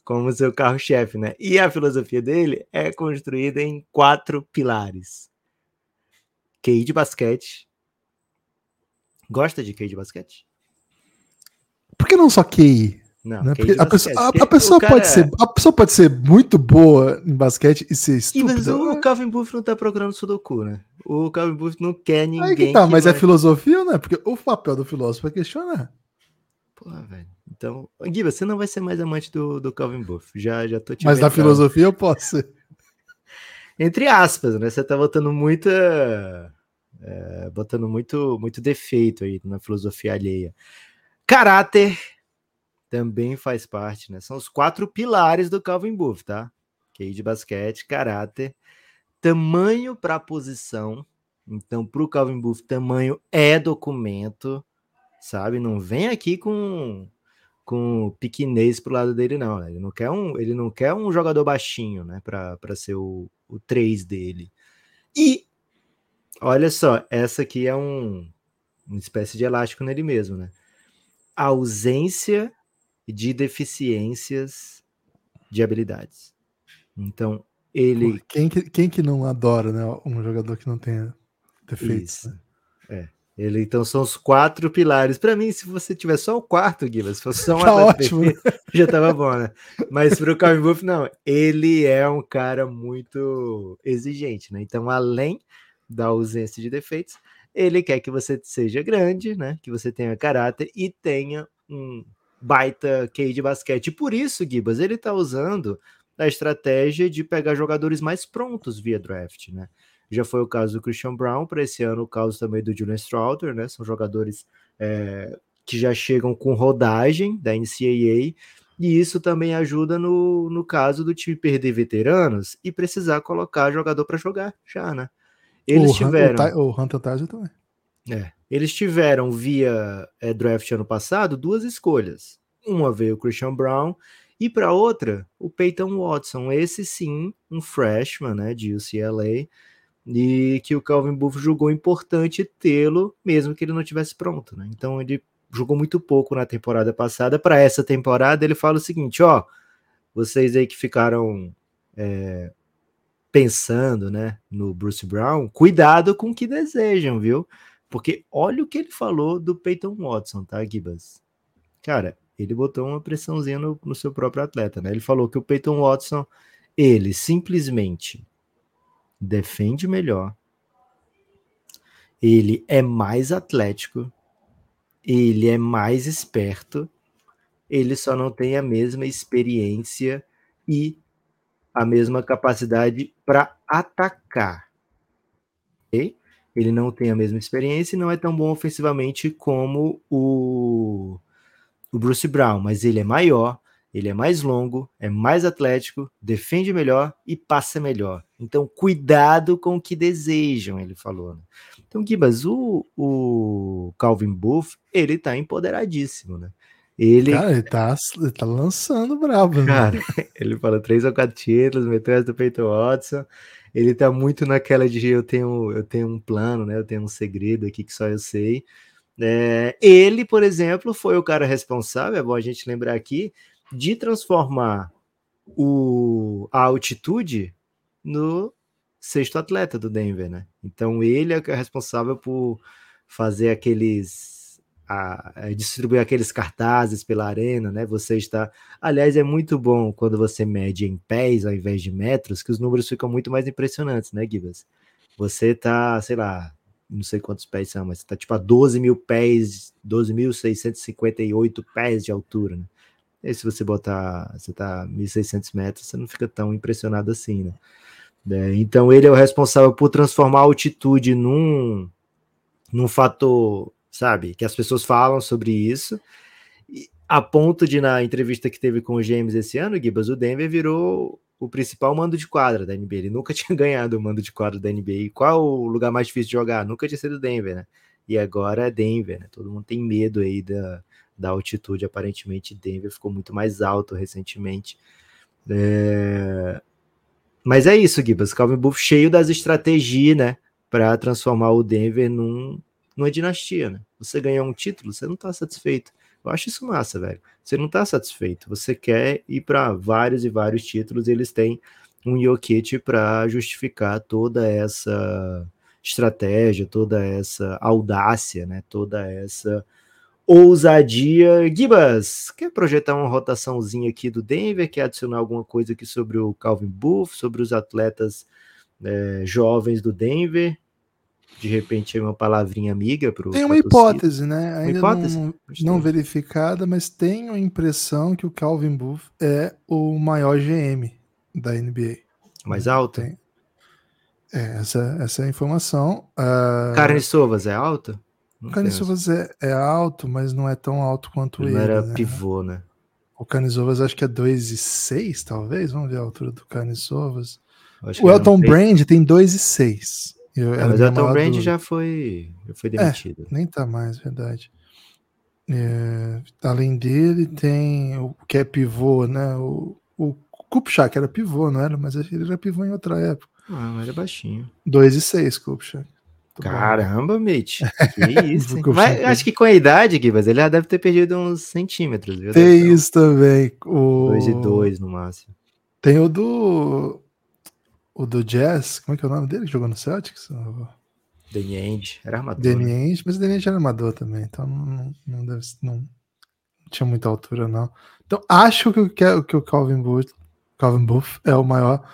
como seu carro-chefe, né? E a filosofia dele é construída em quatro pilares: QI de basquete. Gosta de QI de basquete? Por que não só QI? Não, né? QI a, pessoa, a- a pessoa cara- pode ser, a pessoa pode ser muito boa em basquete e ser Ih, mas estúpida. o Calvin Buff não tá procurando Sudoku, né? O Calvin Buff não quer ninguém. Aí que tá, mas é vai- filosofia ou não é? Porque o papel do filósofo é questionar. Porra, velho. Então, Gui, você não vai ser mais amante do, do Calvin Buff. Já, já tô te Mas da avisando. filosofia eu posso ser. Entre aspas, né? Você tá botando muita. É, botando muito, muito defeito aí na filosofia alheia. Caráter também faz parte, né? São os quatro pilares do Calvin Buff, tá? QI de basquete, caráter, tamanho para posição. Então, para o Calvin Buff, tamanho é documento. sabe? Não vem aqui com com piquinês pro lado dele, não. Né? Ele não quer um, ele não quer um jogador baixinho, né? Para ser o, o 3 dele. E olha só, essa aqui é um, uma espécie de elástico nele mesmo, né? A ausência de deficiências de habilidades. Então, ele. Quem, que, quem que não adora, né? Um jogador que não tenha defeitos. Né? É. Ele, então são os quatro pilares. Para mim, se você tiver só o quarto, Guilherme, se fosse só um tá ótimo, né? [laughs] já tava bom, né? Mas para o Calvin Buff, não. Ele é um cara muito exigente, né? Então, além da ausência de defeitos, ele quer que você seja grande, né? Que você tenha caráter e tenha um baita QI de basquete. Por isso, Gibas, ele tá usando a estratégia de pegar jogadores mais prontos via draft, né? Já foi o caso do Christian Brown, para esse ano o caso também do Julian Strouter, né? São jogadores é, que já chegam com rodagem da NCAA, e isso também ajuda no, no caso do time perder veteranos e precisar colocar jogador para jogar já, né? Eles o tiveram. Hunter, o Hunter Tyson também. É, eles tiveram via é, draft ano passado duas escolhas. Uma veio o Christian Brown e para outra o Peyton Watson. Esse sim, um freshman, né, de UCLA e que o Calvin Buff julgou importante tê-lo, mesmo que ele não tivesse pronto. Né? Então ele jogou muito pouco na temporada passada. Para essa temporada, ele fala o seguinte: ó, vocês aí que ficaram é, pensando né, no Bruce Brown, cuidado com o que desejam, viu? Porque olha o que ele falou do Peyton Watson, tá, Gibas? Cara, ele botou uma pressãozinha no, no seu próprio atleta, né? Ele falou que o Peyton Watson, ele simplesmente defende melhor, ele é mais atlético, ele é mais esperto, ele só não tem a mesma experiência e a mesma capacidade para atacar. Okay? Ele não tem a mesma experiência e não é tão bom ofensivamente como o, o Bruce Brown, mas ele é maior, ele é mais longo, é mais atlético, defende melhor e passa melhor. Então, cuidado com o que desejam, ele falou. Né? Então, Gibas, o, o Calvin Booth, ele tá empoderadíssimo, né? Ele, cara, ele tá, ele tá lançando brabo, né? Cara, [laughs] ele falou três ou quatro títulos, meteu do Peyton Watson. Ele tá muito naquela de eu tenho, eu tenho um plano, né? Eu tenho um segredo aqui que só eu sei. É, ele, por exemplo, foi o cara responsável, é bom a gente lembrar aqui, de transformar o, a altitude no sexto atleta do Denver, né? Então ele é, é responsável por fazer aqueles a, a distribuir aqueles cartazes pela arena, né? Você está, aliás, é muito bom quando você mede em pés ao invés de metros, que os números ficam muito mais impressionantes, né, Gibas? Você tá, sei lá, não sei quantos pés são, mas está tipo a 12 mil pés, 12.658 pés de altura, né? E se você botar, você tá 1.600 metros, você não fica tão impressionado assim, né? É, então ele é o responsável por transformar a altitude num, num fator, sabe, que as pessoas falam sobre isso, a ponto de na entrevista que teve com o James esse ano, Gibas, o Denver virou o principal mando de quadra da NBA. Ele nunca [laughs] tinha ganhado o mando de quadra da NBA. E qual o lugar mais difícil de jogar? Nunca tinha sido Denver, né? E agora é Denver, né? Todo mundo tem medo aí da, da altitude. Aparentemente, Denver ficou muito mais alto recentemente. É... Mas é isso, Gibas. Calvin Buff cheio das estratégias, né? Para transformar o Denver num, numa dinastia, né? Você ganhar um título, você não tá satisfeito. Eu acho isso massa, velho. Você não tá satisfeito. Você quer ir para vários e vários títulos. E eles têm um Jokic para justificar toda essa estratégia, toda essa audácia, né? Toda essa ousadia. Gibas, quer projetar uma rotaçãozinha aqui do Denver? Quer adicionar alguma coisa aqui sobre o Calvin Booth, sobre os atletas é, jovens do Denver? De repente, uma palavrinha amiga para Tem uma hipótese, né? Ainda uma hipótese? não, não verificada, mas tenho a impressão que o Calvin Booth é o maior GM da NBA. Mais alto? Tem. É, essa, essa é a informação. Uh... Karen Sovas é alto? O Canisovas é, é, alto, mas não é tão alto quanto ele. Não era né? pivô, né? O Canisovas acho que é 2,6, talvez. Vamos ver a altura do Canisovas. O Elton Brand tem 2,6. É, mas o Elton Brand do... já foi, já foi demitido. É, nem tá mais, verdade. É, além dele, tem o que é pivô, né? O, o Kupchak era pivô, não era? Mas ele era pivô em outra época. Ah, ele é baixinho. 2 e 6, Kupchak. Caramba, Mitch. [laughs] Que isso. mas acho que com a idade, Gibas, ele já deve ter perdido uns centímetros. Viu? Tem isso também. 2 o... e 2 no máximo. Tem o do. O do Jazz, como é que é o nome dele que jogou no Celtics? Danny Ainge, era armador. Danny né? Ainge, mas o Danny Ainge era armador também, então não, não, deve, não, não tinha muita altura, não. Então acho que, que, que o Calvin Booth, Calvin Booth é o maior.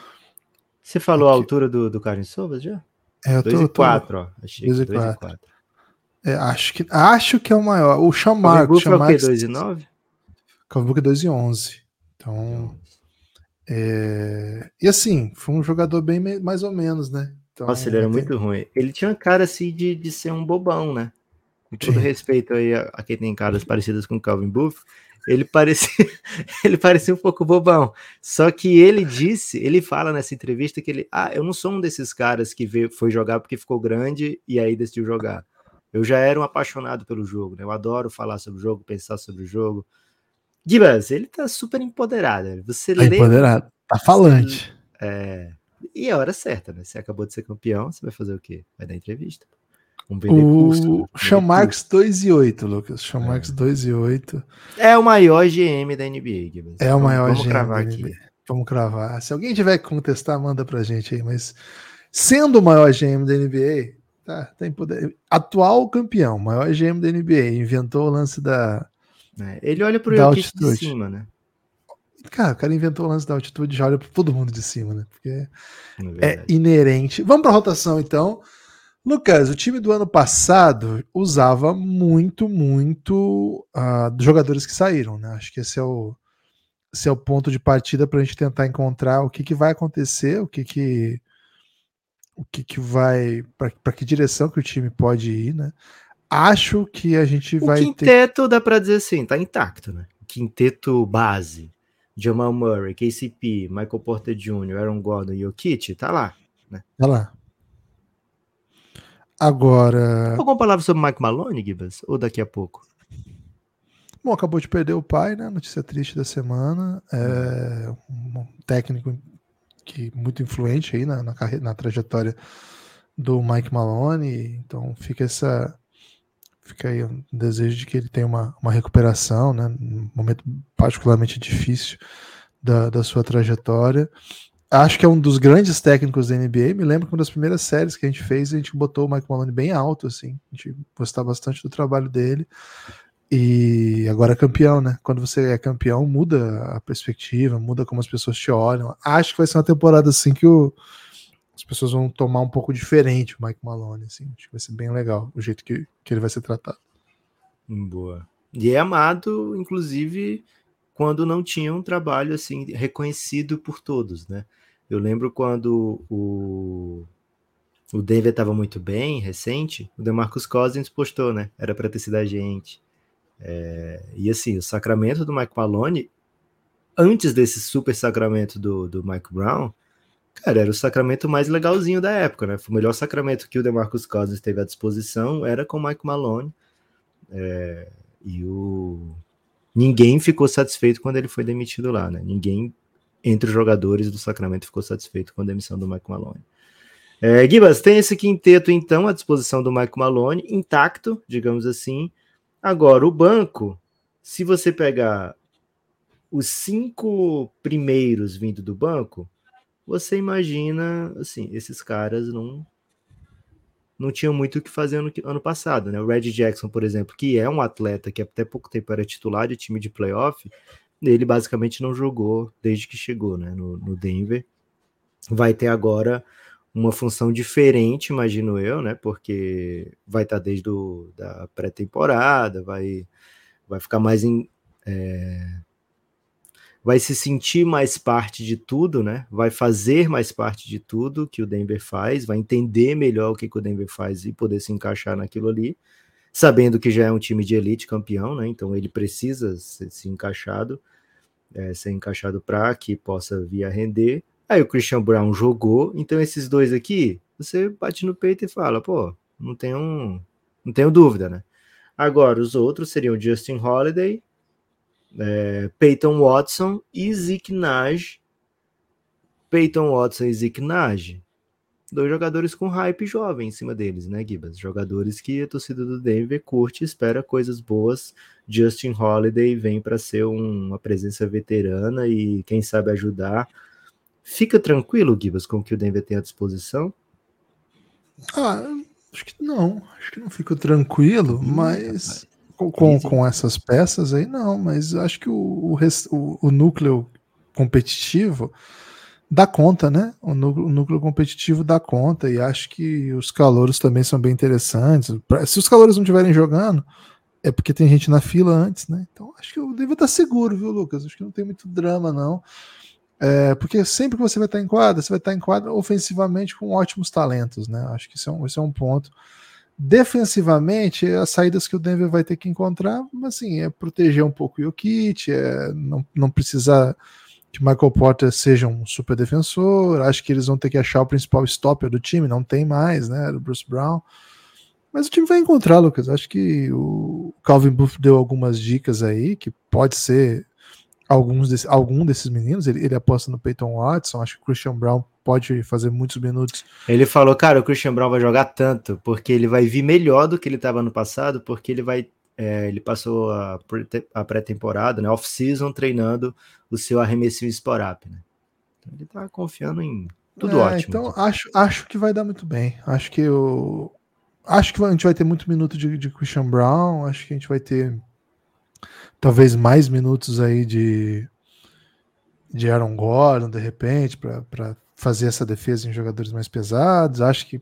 Você falou a altura do, do Carlos Sovas já? É, eu 2 e 4, ó. Achei 2 e 4. É, acho, que, acho que é o maior. O Marks. Calvin Booth é o quê? 2 e 9? Calvin Booth é 2 e 11. Então... É... E assim, foi um jogador bem mais ou menos, né? Então, Nossa, ele era tem... muito ruim. Ele tinha cara assim de, de ser um bobão, né? Com todo Sim. respeito aí a, a, quem tem caras parecidas com o Calvin Booth, ele parecia, [laughs] ele parecia um pouco bobão. Só que ele disse, ele fala nessa entrevista que ele, ah, eu não sou um desses caras que veio, foi jogar porque ficou grande e aí decidiu jogar. Eu já era um apaixonado pelo jogo, né? Eu adoro falar sobre o jogo, pensar sobre o jogo. Gibas, ele tá super empoderado. Você tá lê, empoderado, tá falante. É, e é a hora certa, né? Você acabou de ser campeão, você vai fazer o quê? Vai dar entrevista. Vamos vender o curso. Sean Marks 2 e 8, Lucas. Sean é. Marks 2 e 8. É o maior GM da NBA, Gibas. É o maior vamos GM cravar da NBA. Aqui. Vamos cravar. Se alguém tiver que contestar, manda pra gente aí. Mas sendo o maior GM da NBA, tá, tem poder. Atual campeão, maior GM da NBA, inventou o lance da é, ele olha pro Jokic de cima, né? Cara, o cara inventou o lance da altitude já olha para todo mundo de cima, né? Porque é, é inerente. Vamos para a rotação, então. Lucas, o time do ano passado usava muito, muito uh, jogadores que saíram, né? Acho que esse é o, esse é o ponto de partida para a gente tentar encontrar o que, que vai acontecer, o que que o que, que vai para que direção que o time pode ir, né? Acho que a gente o vai. O quinteto ter... dá para dizer assim, tá intacto, né? Quinteto base. Jamal Murray, KCP, Michael Porter Jr., Aaron Gordon e Jokic, tá lá. Né? Tá lá. Agora. Alguma palavra sobre Mike Malone, Gibas? Ou daqui a pouco? Bom, acabou de perder o pai, né? Notícia triste da semana. É um técnico que muito influente aí na, na, na trajetória do Mike Malone. Então fica essa fica aí um desejo de que ele tenha uma, uma recuperação, né? Um momento particularmente difícil da, da sua trajetória. Acho que é um dos grandes técnicos da NBA. Me lembro que uma das primeiras séries que a gente fez, a gente botou o Mike Malone bem alto, assim. A gente gostava bastante do trabalho dele. E agora é campeão, né? Quando você é campeão, muda a perspectiva, muda como as pessoas te olham. Acho que vai ser uma temporada assim que o, as pessoas vão tomar um pouco diferente o Mike Malone, assim. Acho que vai ser bem legal o jeito que, que ele vai ser tratado. Boa. E é amado, inclusive, quando não tinha um trabalho assim reconhecido por todos, né? Eu lembro quando o, o Denver estava muito bem, recente, o DeMarcus Cousins postou, né? Era para ter sido a gente. É, e assim, o sacramento do Mike Malone, antes desse super sacramento do, do Mike Brown, Cara, era o sacramento mais legalzinho da época, né? Foi o melhor sacramento que o DeMarcus Cousins teve à disposição, era com o Mike Malone. É, e o... Ninguém ficou satisfeito quando ele foi demitido lá, né? Ninguém entre os jogadores do Sacramento ficou satisfeito com a demissão do Mike Malone. É, Gibas, tem esse quinteto, então, à disposição do Mike Malone, intacto, digamos assim. Agora, o banco, se você pegar os cinco primeiros vindo do banco, você imagina, assim, esses caras não não tinham muito o que fazer ano, ano passado, né? O Red Jackson, por exemplo, que é um atleta que até pouco tempo era titular de time de playoff, ele basicamente não jogou desde que chegou, né, no, no Denver. Vai ter agora uma função diferente, imagino eu, né? Porque vai estar desde do, da pré-temporada, vai, vai ficar mais em, é, vai se sentir mais parte de tudo, né? Vai fazer mais parte de tudo que o Denver faz, vai entender melhor o que, que o Denver faz e poder se encaixar naquilo ali, sabendo que já é um time de elite campeão, né? Então ele precisa ser, se encaixado, é, ser encaixado para que possa vir a render. Aí o Christian Brown jogou, então esses dois aqui, você bate no peito e fala, pô, não tenho, não tenho dúvida, né? Agora, os outros seriam Justin Holiday, é, Peyton Watson e Zeke Naj. Peyton Watson e Zeke Naj. Dois jogadores com hype jovem em cima deles, né, Gibas? Jogadores que a torcida do Denver curte e espera coisas boas. Justin Holiday vem para ser um, uma presença veterana e, quem sabe, ajudar. Fica tranquilo, Gibas, com o que o Denver tem à disposição? Ah, acho que não. Acho que não fico tranquilo, mas com, com, com, essas peças aí, não. Mas acho que o, o, o, núcleo competitivo dá conta, né? O núcleo, o núcleo, competitivo dá conta e acho que os calouros também são bem interessantes. Se os calouros não estiverem jogando, é porque tem gente na fila antes, né? Então acho que o Denver tá seguro, viu, Lucas? Acho que não tem muito drama, não. É, porque sempre que você vai estar em quadra, você vai estar em quadra ofensivamente com ótimos talentos, né? Acho que isso é um, isso é um ponto. Defensivamente, as saídas que o Denver vai ter que encontrar, assim, é proteger um pouco o kit, é não, não precisar que Michael Porter seja um super defensor. Acho que eles vão ter que achar o principal stopper do time, não tem mais, né? O Bruce Brown. Mas o time vai encontrar, Lucas. Acho que o Calvin Booth deu algumas dicas aí, que pode ser alguns desse, algum desses meninos. Ele, ele aposta no Peyton Watson. Acho que o Christian Brown pode fazer muitos minutos. Ele falou, cara, o Christian Brown vai jogar tanto, porque ele vai vir melhor do que ele estava no passado, porque ele vai. É, ele passou a, a pré-temporada, né? Off-season, treinando o seu arremessinho spot-up, né? Então ele tá confiando em tudo é, ótimo. Então acho, acho que vai dar muito bem. Acho que o. Acho que a gente vai ter muito minuto de, de Christian Brown. Acho que a gente vai ter talvez mais minutos aí de, de Aaron Gordon, de repente, para fazer essa defesa em jogadores mais pesados. Acho que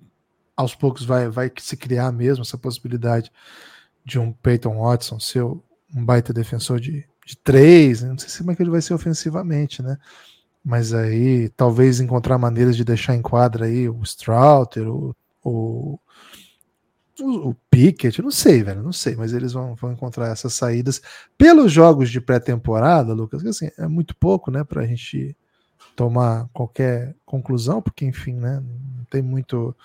aos poucos vai, vai se criar mesmo essa possibilidade de um Peyton Watson ser um baita defensor de, de três. Né? Não sei como é que ele vai ser ofensivamente, né? Mas aí talvez encontrar maneiras de deixar em quadra aí o Strouter, o, o o, o Pickett, não sei, velho, não sei, mas eles vão, vão encontrar essas saídas pelos jogos de pré-temporada, Lucas, que assim, é muito pouco, né, pra gente tomar qualquer conclusão, porque enfim, né, não tem muito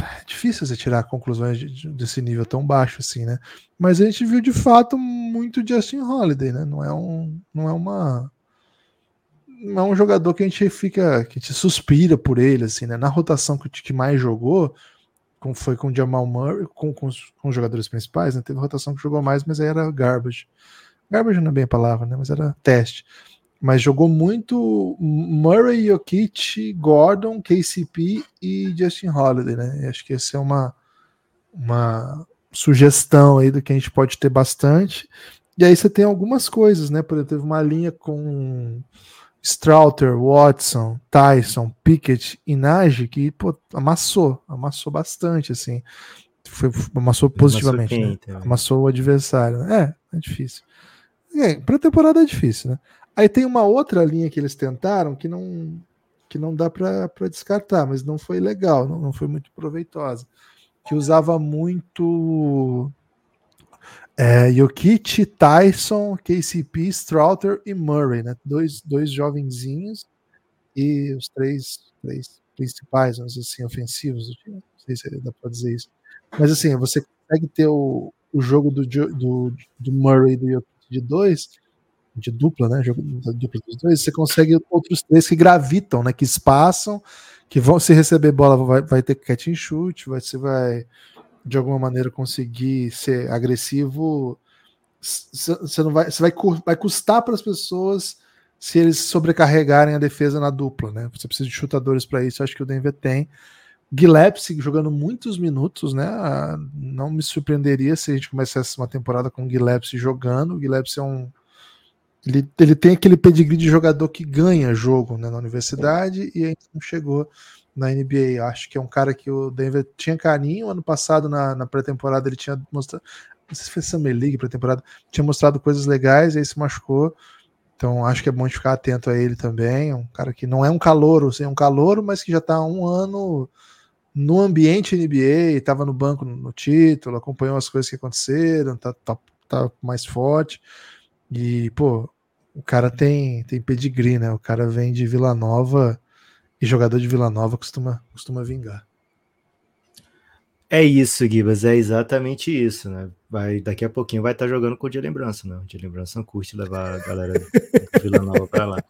é difícil você tirar conclusões de, de, desse nível tão baixo assim, né? Mas a gente viu de fato muito Justin Holiday, né? Não é um, não é uma não é um jogador que a gente fica, que a gente suspira por ele assim, né? Na rotação que, que mais jogou, foi com o Jamal Murray, com, com, os, com os jogadores principais, né? Teve rotação que jogou mais, mas aí era garbage. Garbage não é bem a palavra, né? Mas era teste. Mas jogou muito Murray, Jokic, Gordon, KCP e Justin Holiday, né? E acho que essa é uma, uma sugestão aí do que a gente pode ter bastante. E aí você tem algumas coisas, né? Por exemplo, teve uma linha com Strouter, Watson, Tyson, Pickett e Nagy que pô, amassou, amassou bastante, assim. Foi, amassou positivamente. Amassou, quem, né? amassou o adversário. Né? É, é difícil. É, pra temporada é difícil, né? Aí tem uma outra linha que eles tentaram que não, que não dá para descartar, mas não foi legal, não, não foi muito proveitosa. Que usava muito é, Jokic, Tyson, KCP, Strouter e Murray, né? Dois, dois jovenzinhos e os três, três principais, vamos dizer assim, ofensivos. Não sei se dá para dizer isso. Mas assim, você consegue ter o, o jogo do, do, do Murray e do Jokic de dois, de dupla, né? Jogo da dupla dos dois, você consegue outros três que gravitam, né? Que espaçam, que vão se receber bola, vai, vai ter catch and shoot, você vai de alguma maneira conseguir ser agressivo, você não vai, você vai, vai custar para as pessoas se eles sobrecarregarem a defesa na dupla, né? Você precisa de chutadores para isso, acho que o Denver tem. Gillespie jogando muitos minutos, né? Não me surpreenderia se a gente começasse uma temporada com Gillespie jogando. Gillespie é um ele, ele tem aquele pedigree de jogador que ganha jogo né, na universidade e ainda não chegou na NBA. Acho que é um cara que o Denver tinha carinho. Ano passado, na, na pré-temporada, ele tinha mostrado. Não sei se foi Summer League pré-temporada, tinha mostrado coisas legais, aí se machucou. Então acho que é bom de ficar atento a ele também. É um cara que não é um calouro, assim, é um calouro, mas que já está um ano no ambiente NBA, estava no banco no título, acompanhou as coisas que aconteceram, tá, tá, tá mais forte. E, pô, o cara tem, tem pedigree, né? O cara vem de Vila Nova e jogador de Vila Nova costuma, costuma vingar. É isso, Gibas, é exatamente isso, né? Vai, daqui a pouquinho vai estar jogando com o de lembrança, né? O de lembrança não curte levar a galera do Vila Nova para lá.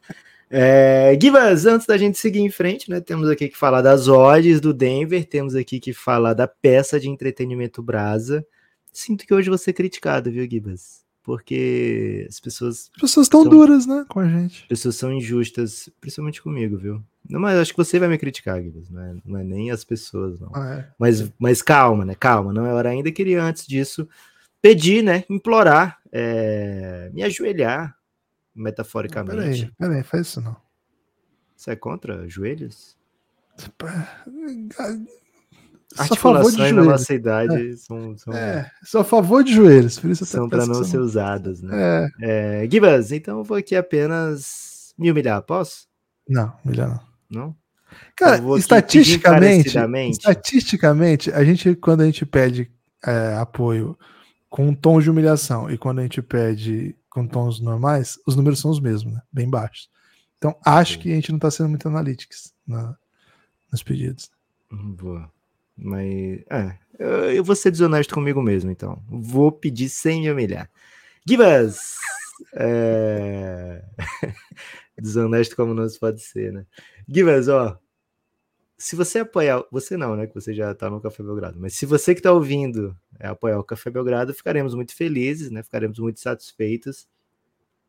É, Gibas, antes da gente seguir em frente, né? Temos aqui que falar das odds do Denver, temos aqui que falar da peça de entretenimento Brasa. Sinto que hoje vou ser criticado, viu, Gibas? Porque as pessoas. As pessoas estão duras, né, com a gente. As pessoas são injustas, principalmente comigo, viu? Não, mas acho que você vai me criticar, Guilherme. Não é, não é nem as pessoas, não. Ah, é. mas, mas calma, né? Calma, não é hora ainda. Queria antes disso pedir, né? Implorar, é, me ajoelhar, metaforicamente. Peraí, peraí, faz isso não. Você é contra joelhos? Articulações na nossa idade é. são, são, é, sou a favor de joelhos, por isso são para não ser usadas, né? É. É, Gibas, então eu vou aqui apenas me humilhar, posso? Não, humilhar não. Não? Cara, estatisticamente, estatisticamente, a gente, quando a gente pede é, apoio com um tom de humilhação e quando a gente pede com tons normais, os números são os mesmos, né? Bem baixos. Então, acho Sim. que a gente não está sendo muito analytics na, nos pedidos. Hum, boa. Mas, é, eu vou ser desonesto comigo mesmo, então. Vou pedir sem me humilhar. Givas! É... [laughs] Desonesto como não se pode ser, né? Givas, ó. Se você apoiar, você não, né? Que você já tá no Café Belgrado, mas se você que tá ouvindo é, apoiar o Café Belgrado, ficaremos muito felizes, né? Ficaremos muito satisfeitos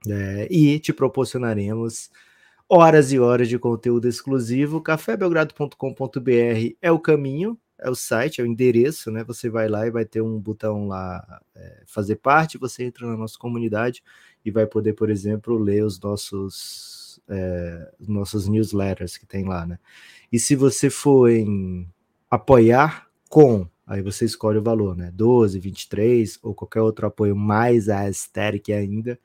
é, e te proporcionaremos horas e horas de conteúdo exclusivo. cafébelgrado.com.br é o caminho, é o site, é o endereço, né? Você vai lá e vai ter um botão lá, é, fazer parte, você entra na nossa comunidade e vai poder, por exemplo, ler os nossos é, nossos newsletters que tem lá, né? E se você for em apoiar com, aí você escolhe o valor, né? 12, 23 ou qualquer outro apoio mais aesthetic ainda,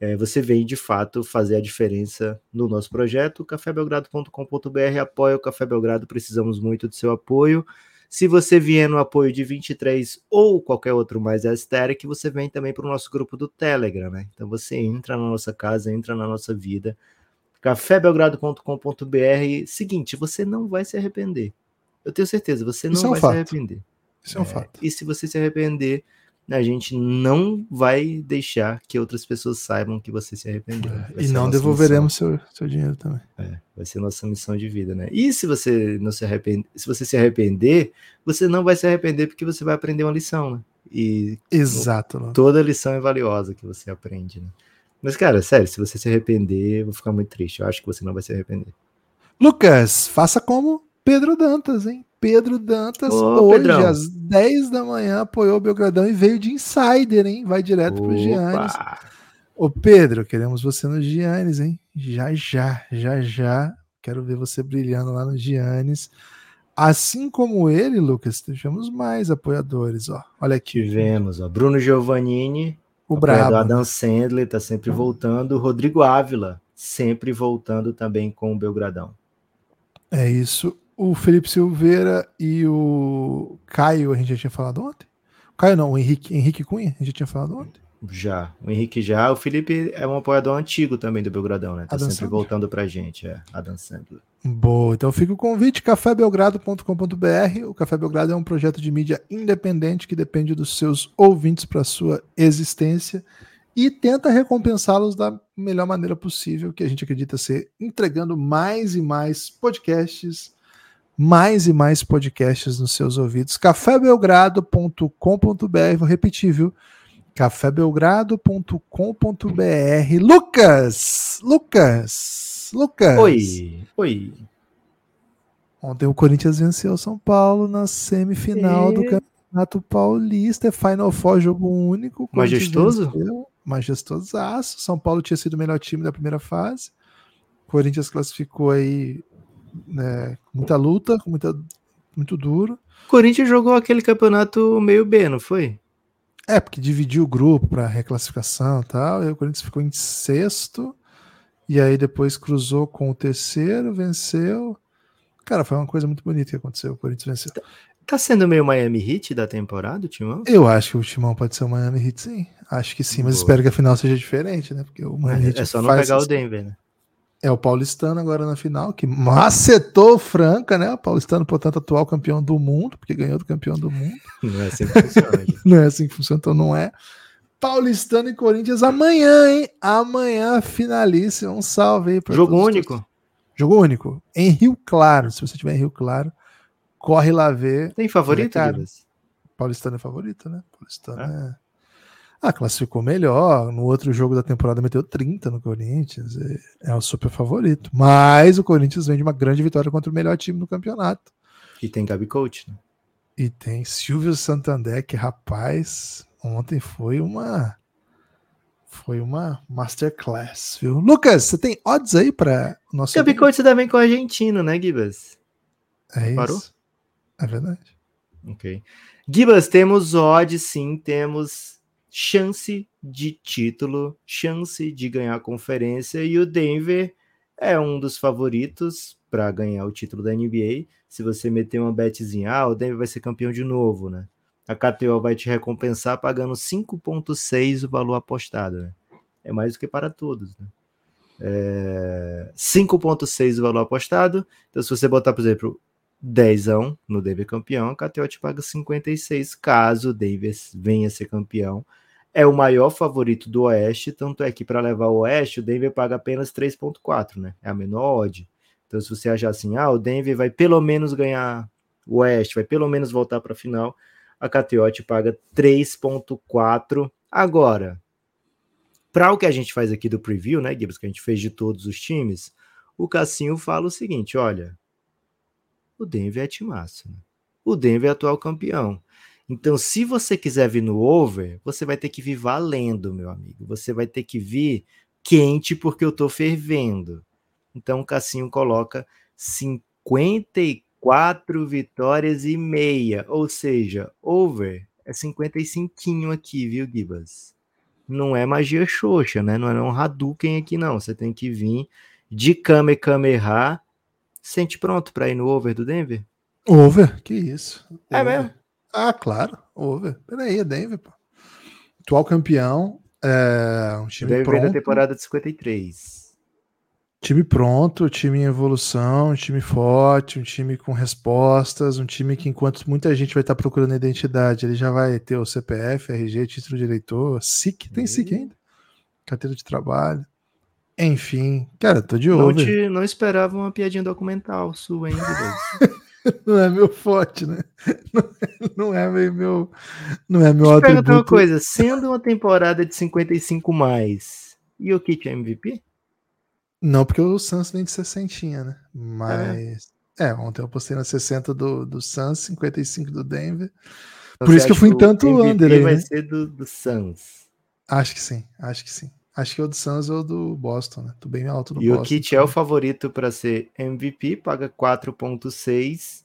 é, você vem de fato fazer a diferença no nosso projeto. cafébelgrado.com.br apoia o Café Belgrado, precisamos muito do seu apoio. Se você vier no apoio de 23 ou qualquer outro mais aesthetic, você vem também para o nosso grupo do Telegram, né? Então você entra na nossa casa, entra na nossa vida, cafébelgrado.com.br. Seguinte, você não vai se arrepender. Eu tenho certeza, você não é um vai fato. se arrepender. Isso é um é, fato. E se você se arrepender, a gente não vai deixar que outras pessoas saibam que você se arrependeu. É, e não devolveremos seu, seu dinheiro também. É, vai ser nossa missão de vida, né? E se você não se arrepender, se você se arrepender, você não vai se arrepender porque você vai aprender uma lição, né? E Exato. Toda lição é valiosa que você aprende, né? Mas, cara, sério, se você se arrepender, eu vou ficar muito triste. Eu acho que você não vai se arrepender. Lucas, faça como Pedro Dantas, hein? Pedro Dantas, Ô, hoje, Pedrão. às 10 da manhã, apoiou o Belgradão e veio de insider, hein? Vai direto Opa. pro Giannis. Ô, Pedro, queremos você no Giannis, hein? Já, já, já, já. Quero ver você brilhando lá no Giannis. Assim como ele, Lucas, tivemos mais apoiadores, ó. Olha aqui. Tivemos, ó. Bruno Giovannini, o brabo. Adam Sandler tá sempre voltando. Rodrigo Ávila sempre voltando também com o Belgradão. É isso. O Felipe Silveira e o Caio, a gente já tinha falado ontem? O Caio não, o Henrique, Henrique Cunha, a gente já tinha falado ontem? Já, o Henrique já. O Felipe é um apoiador antigo também do Belgradão, né? Tá Adam sempre Sandler. voltando pra gente, é. Adam Sandler. Boa, então fica o convite, cafébelgrado.com.br. O Café Belgrado é um projeto de mídia independente que depende dos seus ouvintes para sua existência e tenta recompensá-los da melhor maneira possível, que a gente acredita ser entregando mais e mais podcasts, mais e mais podcasts nos seus ouvidos. cafébelgrado.com.br, vou repetir, viu? cafébelgrado.com.br. Lucas, Lucas, Lucas. Oi, oi. Ontem o Corinthians venceu o São Paulo na semifinal e... do Campeonato Paulista. É Final Four, jogo único. Majestoso? Majestosaço. São Paulo tinha sido o melhor time da primeira fase. O Corinthians classificou aí né, muita luta, com muita, muito duro. O Corinthians jogou aquele campeonato meio B, não foi? É, porque dividiu o grupo para reclassificação e tal, e o Corinthians ficou em sexto, e aí depois cruzou com o terceiro, venceu. Cara, foi uma coisa muito bonita que aconteceu, o Corinthians venceu. Tá, tá sendo meio Miami Heat da temporada, o Timão? Eu acho que o Timão pode ser o Miami Heat, sim. Acho que sim, mas Boa. espero que a final seja diferente, né? Porque o Miami é, Heat é só não pegar o Denver, né? É o Paulistano agora na final, que macetou o Franca, né? O Paulistano, portanto, atual campeão do mundo, porque ganhou do campeão do mundo. [laughs] Não é assim que funciona. [laughs] não é assim que funciona, então não é. Paulistano e Corinthians amanhã, hein? Amanhã, finalíssimo. Um salve aí para Jogo único? Jogo único. Em Rio Claro. Se você estiver em Rio Claro, corre lá ver. Tem favorito, Paulistano é favorito, né? Paulistano é. é... Ah, classificou melhor. No outro jogo da temporada meteu 30 no Corinthians. É, o super favorito. Mas o Corinthians vem de uma grande vitória contra o melhor time do campeonato. E tem Gabi Coach, né? E tem Silvio Santander, que rapaz, ontem foi uma foi uma masterclass, viu? Lucas, você tem odds aí para o nosso Gabi Coach também com o argentino, né, Gibas? É isso. Parou? É verdade. Ok. Gibas, temos odds, sim, temos chance de título, chance de ganhar a conferência e o Denver é um dos favoritos para ganhar o título da NBA. Se você meter uma betzinha, ah, o Denver vai ser campeão de novo, né? A KTO vai te recompensar pagando 5,6 o valor apostado. Né? É mais do que para todos, né? É... 5,6 o valor apostado. Então, se você botar, por exemplo, 10 no Denver campeão, a KTO te paga 56 caso o Denver venha ser campeão é o maior favorito do Oeste, tanto é que para levar o Oeste, o Denver paga apenas 3.4, né? É a menor odd. Então, se você achar assim, ah, o Denver vai pelo menos ganhar o Oeste, vai pelo menos voltar para a final, a KTO te paga 3.4. Agora, para o que a gente faz aqui do preview, né, Gibbs, que a gente fez de todos os times, o Cassinho fala o seguinte, olha, o Denver é timaço, né? O Denver é atual campeão. Então, se você quiser vir no over, você vai ter que vir valendo, meu amigo. Você vai ter que vir quente porque eu tô fervendo. Então, o Cassinho coloca 54 vitórias e meia, ou seja, over é 55 aqui, viu, Gibas? Não é magia xoxa, né? Não é um Hadouken aqui, não. Você tem que vir de Kamehameha. Sente pronto para ir no over do Denver? Over? Que isso? É mesmo? Ah, claro. Over. Peraí, é Denver, pô. Atual campeão. É um time Denver pronto. da temporada de 53. Time pronto, time em evolução, um time forte, um time com respostas, um time que enquanto muita gente vai estar procurando identidade, ele já vai ter o CPF, RG, título de eleitor, SIC, tem SIC ainda, carteira de trabalho. Enfim, cara, tô de over. Não, te, não esperava uma piadinha documental sua ainda. [laughs] não é meu forte, né? Não é, não é meu, não é meu Deixa atributo. uma coisa, sendo uma temporada de 55 mais, e o Kit é MVP? Não, porque o Suns vem de 60, né? Mas é, é ontem eu postei na 60 do, do Suns, 55 do Denver. Então, Por isso que eu fui em tanto under aí, vai né? ser do, do Suns. Acho que sim, acho que sim. Acho que é o do Suns ou do Boston, né? Tô bem alto no e Boston. E o Kit é o favorito para ser MVP, paga 4.6.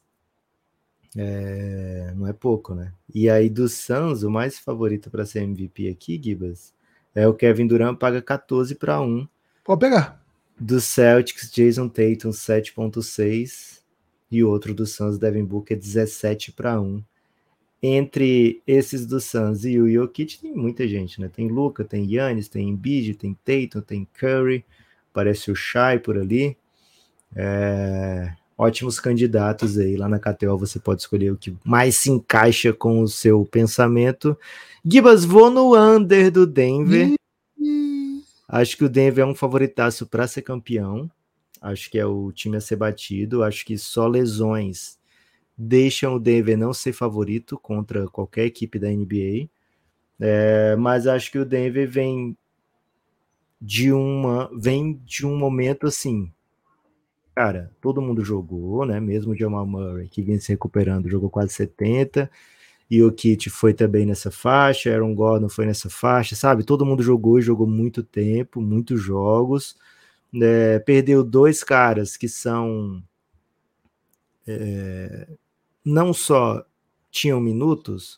É... Não é pouco, né? E aí do Suns, o mais favorito para ser MVP aqui, Gibas, é o Kevin Durant, paga 14 para 1. Pode pegar. Do Celtics, Jason Tatum, 7.6. E outro do Suns, Devin Booker, 17 para 1 entre esses do Suns e o Jokic tem muita gente, né? Tem Luca, tem Yannis, tem Embiid, tem Tatum, tem Curry, parece o Shai por ali. É... Ótimos candidatos aí. Lá na KTO você pode escolher o que mais se encaixa com o seu pensamento. Gibas, vou no under do Denver. Acho que o Denver é um favoritaço para ser campeão. Acho que é o time a ser batido. Acho que só lesões deixam o Denver não ser favorito contra qualquer equipe da NBA. É, mas acho que o Denver vem de uma vem de um momento assim cara todo mundo jogou né mesmo o Jamal Murray que vinha se recuperando jogou quase 70 e o Kit foi também nessa faixa Aaron Gordon foi nessa faixa sabe todo mundo jogou e jogou muito tempo muitos jogos é, perdeu dois caras que são é, não só tinham minutos,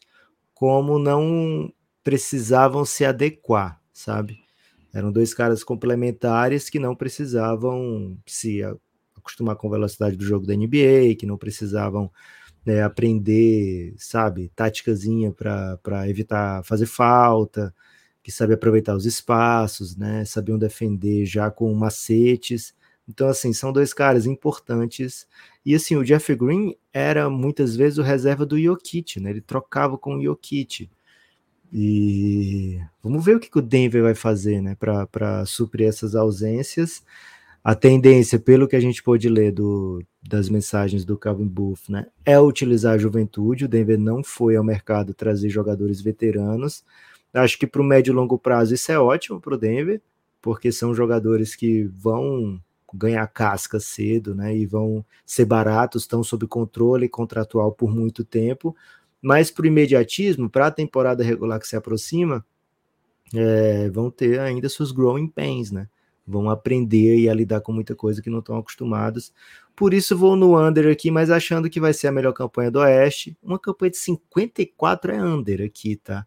como não precisavam se adequar, sabe? Eram dois caras complementares que não precisavam se acostumar com a velocidade do jogo da NBA, que não precisavam né, aprender, sabe, táticazinha para evitar fazer falta, que sabe aproveitar os espaços, né? Sabiam defender já com macetes. Então, assim, são dois caras importantes. E, assim, o Jeff Green era muitas vezes o reserva do Jokic, né? Ele trocava com o Jokic. E vamos ver o que, que o Denver vai fazer, né, para suprir essas ausências. A tendência, pelo que a gente pôde ler do, das mensagens do Calvin Booth, né, é utilizar a juventude. O Denver não foi ao mercado trazer jogadores veteranos. Acho que para o médio e longo prazo isso é ótimo para o Denver, porque são jogadores que vão ganhar casca cedo, né, e vão ser baratos, estão sob controle contratual por muito tempo. Mas para o imediatismo, para a temporada regular que se aproxima, é, vão ter ainda seus growing pains, né? Vão aprender a lidar com muita coisa que não estão acostumados. Por isso vou no under aqui, mas achando que vai ser a melhor campanha do Oeste. Uma campanha de 54 é under aqui, tá?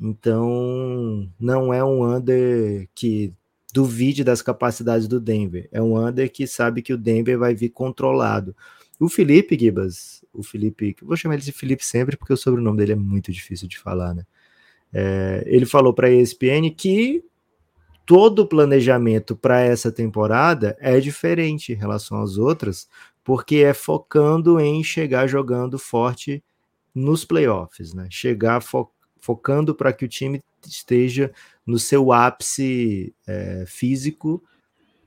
Então, não é um under que duvide das capacidades do Denver. É um under que sabe que o Denver vai vir controlado. O Felipe Gibas, o Felipe, vou chamar ele de Felipe sempre porque o sobrenome dele é muito difícil de falar, né? É, ele falou para a ESPN que todo o planejamento para essa temporada é diferente em relação às outras, porque é focando em chegar jogando forte nos playoffs, né? Chegar fo focando para que o time esteja no seu ápice é, físico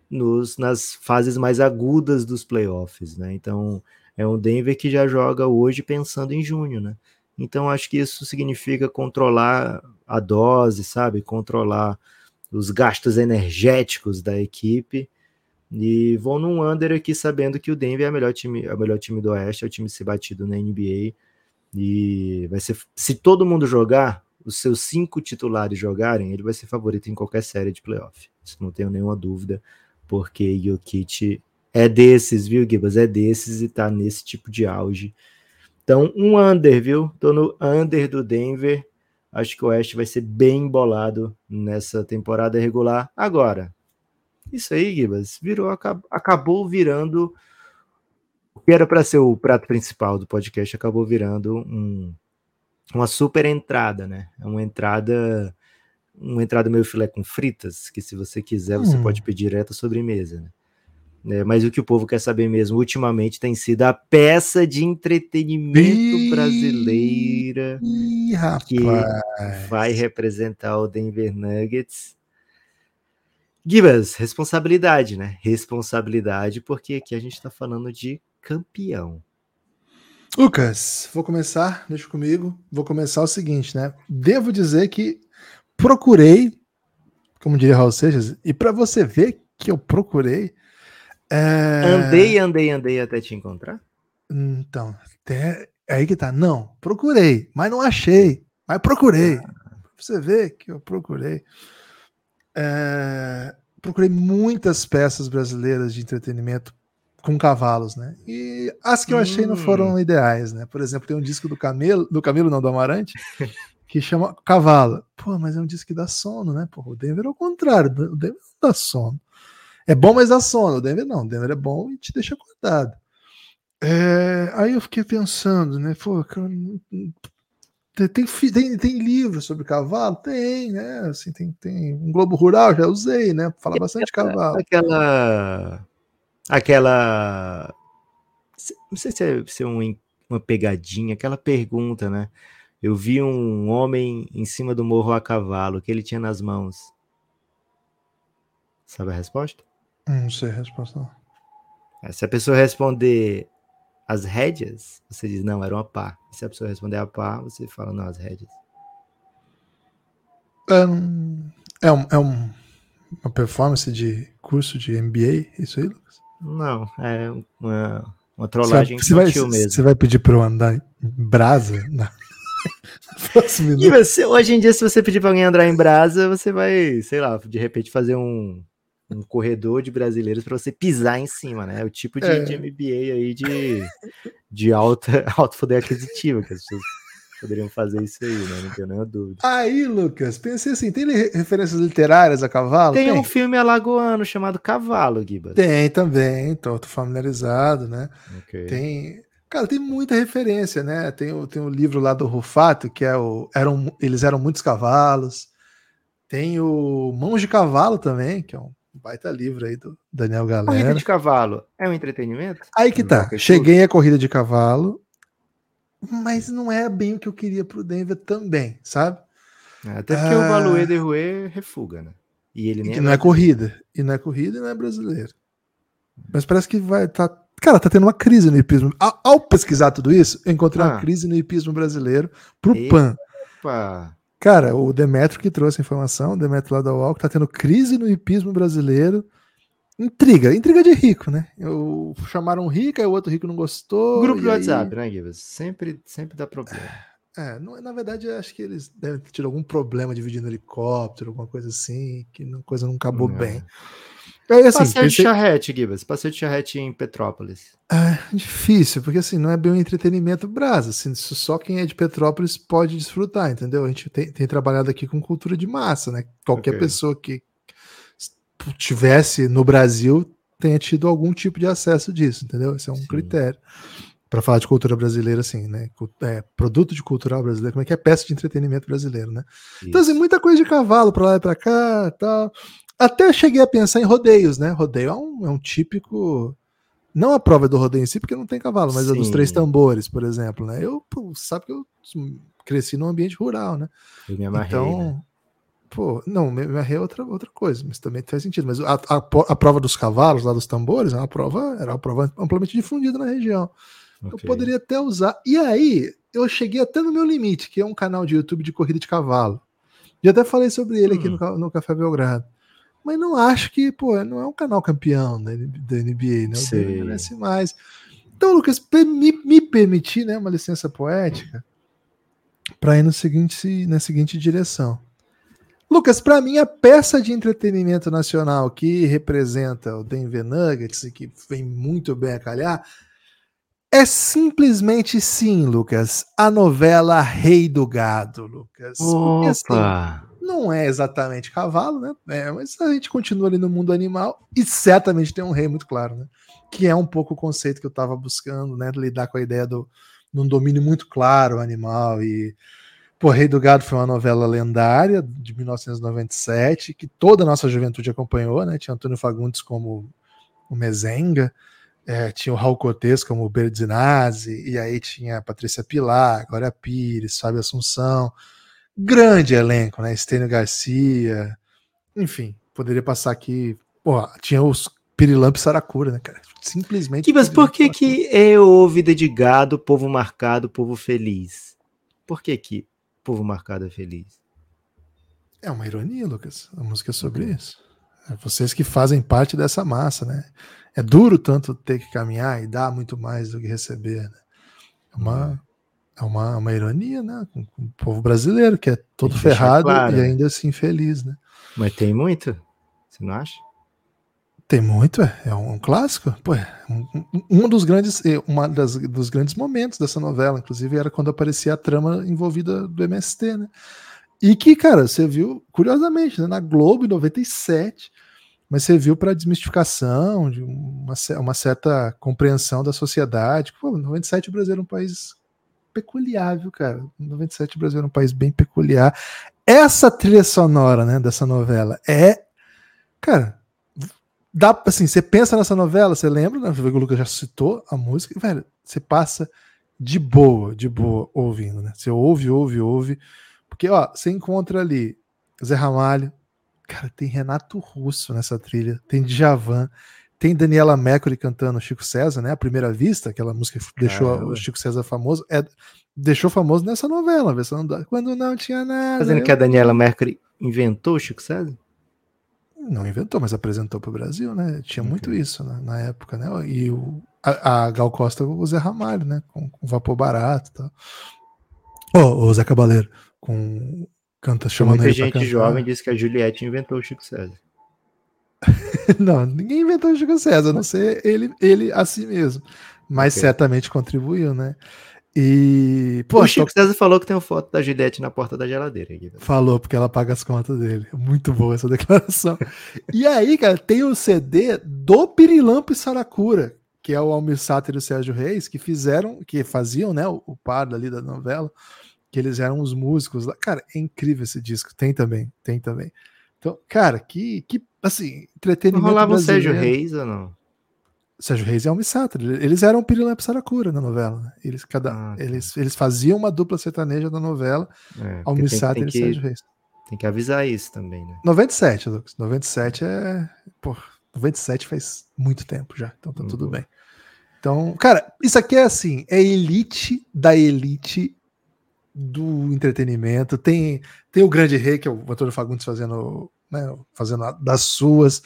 nos, nas fases mais agudas dos playoffs, né? Então é um Denver que já joga hoje pensando em junho, né? Então acho que isso significa controlar a dose, sabe? Controlar os gastos energéticos da equipe. E vou num under aqui sabendo que o Denver é o melhor time, é o melhor time do Oeste, é o time ser batido na NBA. E vai ser. Se todo mundo jogar, os seus cinco titulares jogarem, ele vai ser favorito em qualquer série de playoff. Isso não tenho nenhuma dúvida porque Jokic é desses, viu, Gibas? É desses e tá nesse tipo de auge. Então, um under, viu? Tô no under do Denver. Acho que o Oeste vai ser bem embolado nessa temporada regular. Agora, isso aí, Gibas, virou, acabou virando o que era para ser o prato principal do podcast, acabou virando um, uma super entrada, né? É uma entrada uma entrada meio filé com fritas, que se você quiser, você hum. pode pedir direto à sobremesa. Né? É, mas o que o povo quer saber mesmo, ultimamente, tem sido a peça de entretenimento Ih, brasileira Ih, que vai representar o Denver Nuggets. Gibas, responsabilidade, né? Responsabilidade, porque aqui a gente está falando de campeão. Lucas, vou começar, deixa comigo. Vou começar o seguinte, né? Devo dizer que procurei, como diria Raul Seixas, e para você ver que eu procurei. É... Andei, andei, andei até te encontrar? Então, até aí que tá. Não, procurei, mas não achei. Mas procurei. Ah. Você vê que eu procurei. É... Procurei muitas peças brasileiras de entretenimento com cavalos, né? E as que eu achei hum. não foram ideais, né? Por exemplo, tem um disco do Camelo, do Camelo não do Amarante, que chama Cavalo. Pô, mas é um disco que dá sono, né? Pô, o Denver é o contrário, o Denver não dá sono. É bom, mas dá sono. O Denver não, o Denver é bom e te deixa acordado. É, aí eu fiquei pensando, né? Pô, tem, tem, tem livro sobre cavalo? Tem, né? Assim, tem, tem um Globo Rural, já usei, né? Fala bastante de cavalo. Aquela. Aquela. Não sei se é, se é um, uma pegadinha, aquela pergunta, né? Eu vi um homem em cima do morro a cavalo, que ele tinha nas mãos. Sabe a resposta? Não sei a resposta. É, se a pessoa responder as rédeas, você diz, não, era uma pá. Se a pessoa responder a pá, você fala, não, as rédeas. É, é, um, é um, uma performance de curso de MBA, isso aí, Lucas? Não, é uma, uma trollagem você vai, mesmo. Você vai pedir para eu andar em brasa? [laughs] Não. e você, hoje em dia, se você pedir para alguém andar em brasa, você vai, sei lá, de repente fazer um, um corredor de brasileiros para você pisar em cima, né? É o tipo de, é. de MBA aí de, de alta, [laughs] alto poder aquisitivo que as pessoas poderiam fazer isso aí, né? Não tenho nenhuma dúvida. Aí, Lucas, pensei assim: tem referências literárias a cavalo? Tem, tem. um filme alagoano chamado Cavalo, Gibas. Tem também, tô, tô familiarizado, né? Okay. Tem. Cara, tem muita referência, né? Tem o, tem o livro lá do Rufato, que é o. Eram, eles eram muitos cavalos. Tem o Mãos de Cavalo também, que é um baita livro aí do Daniel Corrida Galera. de cavalo é um entretenimento? Aí que tá, Rocket cheguei à corrida de cavalo, mas não é bem o que eu queria pro Denver também, sabe? Até porque Ah. o Valuê de Rue refuga, né? E ele E nem que não é corrida, e não é corrida e não é brasileiro. Mas parece que vai tá, cara, tá tendo uma crise no hipismo. Ao, ao pesquisar tudo isso, eu encontrei uma Ah. crise no hipismo brasileiro pro Eita. PAN. Opa! Cara, o Demetrio que trouxe a informação, o Demetrio lá da UOL, que tá tendo crise no hipismo brasileiro. Intriga, intriga de rico, né? Eu, chamaram um rico, aí o outro rico não gostou. Grupo e do aí- WhatsApp, né, Gibas? Sempre, sempre dá problema. É, não- na verdade, acho que eles devem ter tido algum problema dividindo helicóptero, alguma coisa assim, que a coisa não acabou É. bem. Aí, assim, Passeio de pensei- charrete, Gibas. Passeio de charrete em Petrópolis. É difícil, porque assim, não é bem um entretenimento brasa. Assim, só quem é de Petrópolis pode desfrutar, entendeu? A gente tem, tem trabalhado aqui com cultura de massa, né? Qualquer Ok. pessoa que tivesse no Brasil tenha tido algum tipo de acesso disso, entendeu? Esse é um Sim. critério. Para falar de cultura brasileira, assim, né? É, produto de cultural brasileiro, como é que é peça de entretenimento brasileiro, né? Então, assim, Isso. muita coisa de cavalo pra lá e pra cá tal. Até cheguei a pensar em rodeios, né? Rodeio é um, é um típico. Não a prova do rodeio em si, porque não tem cavalo, mas a dos Sim. três tambores, por exemplo, né? Eu, pô, sabe que eu cresci num ambiente rural, né? Eu me amarrei, então, né? Pô, não, me me arrei é outra, outra coisa, mas também faz sentido. Mas a, a, a prova dos cavalos, lá dos tambores, é uma prova, era uma prova amplamente difundida na região. Eu Ok. poderia até usar. E aí, eu cheguei até no meu limite, que é um canal de YouTube de corrida de cavalo. E até falei sobre ele aqui Hum. no, ca- no Café Belgrado. Mas não acho que, pô, não é um canal campeão da, da NBA, né? Dele merece mais. Então, Lucas, me, me permitir, né, uma licença poética, para ir no seguinte, na seguinte direção. Lucas, para mim, a peça de entretenimento nacional que representa o Denver Nuggets e que vem muito bem a calhar é simplesmente sim, Lucas, a novela Rei do Gado, Lucas. Porque, assim, Opa! não é exatamente cavalo, né? É, mas a gente continua ali no mundo animal e certamente tem um rei muito claro, né? Que é um pouco o conceito que eu estava buscando, né? Lidar com a ideia do num domínio muito claro animal e Pô, Rei do Gado foi uma novela lendária de 1997 que toda a nossa juventude acompanhou, né? Tinha Antônio Fagundes como o Mezenga, é, tinha o Raul Cortez como o Berdinazzi, e aí tinha a Patrícia Pilar, Glória Pires, Fábio Assunção, grande elenco, né? Estênio Garcia, enfim, poderia passar aqui. Pô, tinha os Pirilampo e Saracura, né, cara? Simplesmente. Mas por que que é o vida de gado, povo marcado, povo feliz? Por que que povo marcado é feliz? É uma ironia, Lucas. A música é sobre isso. É vocês que fazem parte dessa massa, né? É duro tanto ter que caminhar e dar muito mais do que receber, né? É uma, é uma, uma ironia, né? Com, com o povo brasileiro, que é todo ferrado claro, e né? ainda assim feliz, né? Mas tem muito? Você não acha? Tem muito, é, é um, clássico. Pô, é um, um- dos grandes, é, uma das, dos grandes momentos dessa novela, inclusive, era quando aparecia a trama envolvida do MST, né? E que, cara, você viu, curiosamente, né, na Globo em 97, mas você viu para desmistificação, de uma, uma certa compreensão da sociedade. Pô, 97 o Brasil era um país peculiar, viu, cara? 97 o Brasil era um país bem peculiar. Essa trilha sonora, né, dessa novela é, cara, dá assim, você pensa nessa novela, você lembra, né? O Lucas já citou a música, velho, você passa de boa, de boa ouvindo, né? Você ouve, ouve, ouve, porque ó, você encontra ali Zé Ramalho, cara, tem Renato Russo nessa trilha, tem Djavan, tem Daniela Mercury cantando Chico César, né? A primeira vista, aquela música que deixou Caramba. o Chico César famoso, é deixou famoso nessa novela, versão quando não tinha nada. Dizendo eu- que a Daniela Mercury inventou o Chico César? Não inventou, mas apresentou para o Brasil, né? Tinha Ok. muito isso né, na época, né? E o, a, a Gal Costa, o Zé Ramalho, né? Com, com vapor barato e tal. Ó, o Zé Cabaleiro, com canta chamando Muita gente cantar. jovem disse que a Juliette inventou o Chico César. [laughs] não, ninguém inventou o Chico César, a não ser ele, ele a si mesmo. Mas Ok. certamente contribuiu, né? E, pô, o Chico to- César falou que tem uma foto da Juliette na porta da geladeira. Aqui, velho. Falou, porque ela paga as contas dele. Muito boa essa [laughs] declaração. e aí, cara, tem o CD do Pirilampo e Saracura, que é o Almir Sater e o Sérgio Reis, que fizeram, que faziam, né, o, o par ali da novela, que eles eram os músicos lá. Cara, é incrível esse disco. Tem também, tem também. Então, cara, que, que assim, Não entretenimento rolava o Sérgio. Reis ou não? Sérgio Reis e Almi Sater. Eles eram Pirilampo e Saracura na novela. né? Eles, cada, Ah, tá. eles, eles faziam uma dupla sertaneja da novela, É, e que, Sérgio Reis. tem que avisar isso também, né? 97, Lucas. 97 é. Pô, 97 faz muito tempo já, então tá Hum, tudo bem. Então, cara, isso aqui é assim, é elite da elite do entretenimento. Tem, tem o Grande Rei, que é o Antônio Fagundes fazendo, né, fazendo das suas.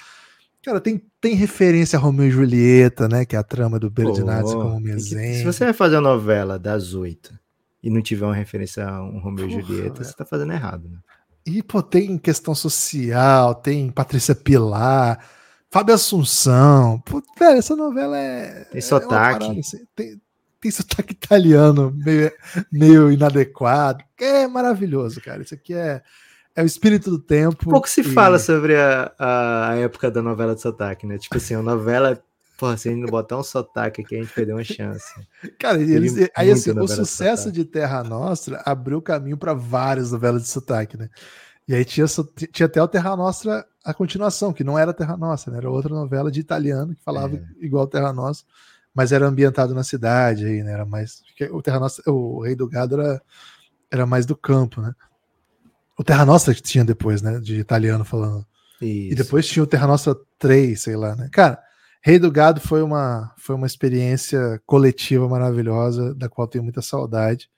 Cara, tem, tem referência a Romeu e Julieta, né? Que é a trama do Berdinazzi como tem que- Mezengue. Se você vai fazer a novela das oito e não tiver uma referência a um Romeu e Julieta, você tá fazendo errado, né? E, pô, tem questão social, tem Patrícia Pilar, Fábio Assunção. Pô, velho, essa novela é. Tem é sotaque. uma parada, assim, tem, tem sotaque [laughs] italiano, meio, meio inadequado. É maravilhoso, cara. Isso aqui é, é o espírito do tempo. Pouco se e- fala sobre a, a, época da novela de sotaque, né? Tipo assim, a novela. Pô, se a gente não botar um sotaque aqui, a gente perdeu uma chance. Cara, eles, aí assim, o de sucesso sotaque. de Terra Nostra abriu caminho para várias novelas de sotaque, né? E aí tinha, tinha até o Terra Nostra, a continuação, que não era Terra Nostra, né? era outra novela de italiano que falava É. igual Terra Nostra, mas era ambientado na cidade aí, né? Era mais. O Terra Nostra, o Rei do Gado era, era mais do campo, né? O Terra Nostra que tinha depois, né? De italiano falando. E Isso. depois tinha o Terra Nostra 3, sei lá, né? Cara, Rei do Gado foi uma, foi uma experiência coletiva maravilhosa, da qual tenho muita saudade.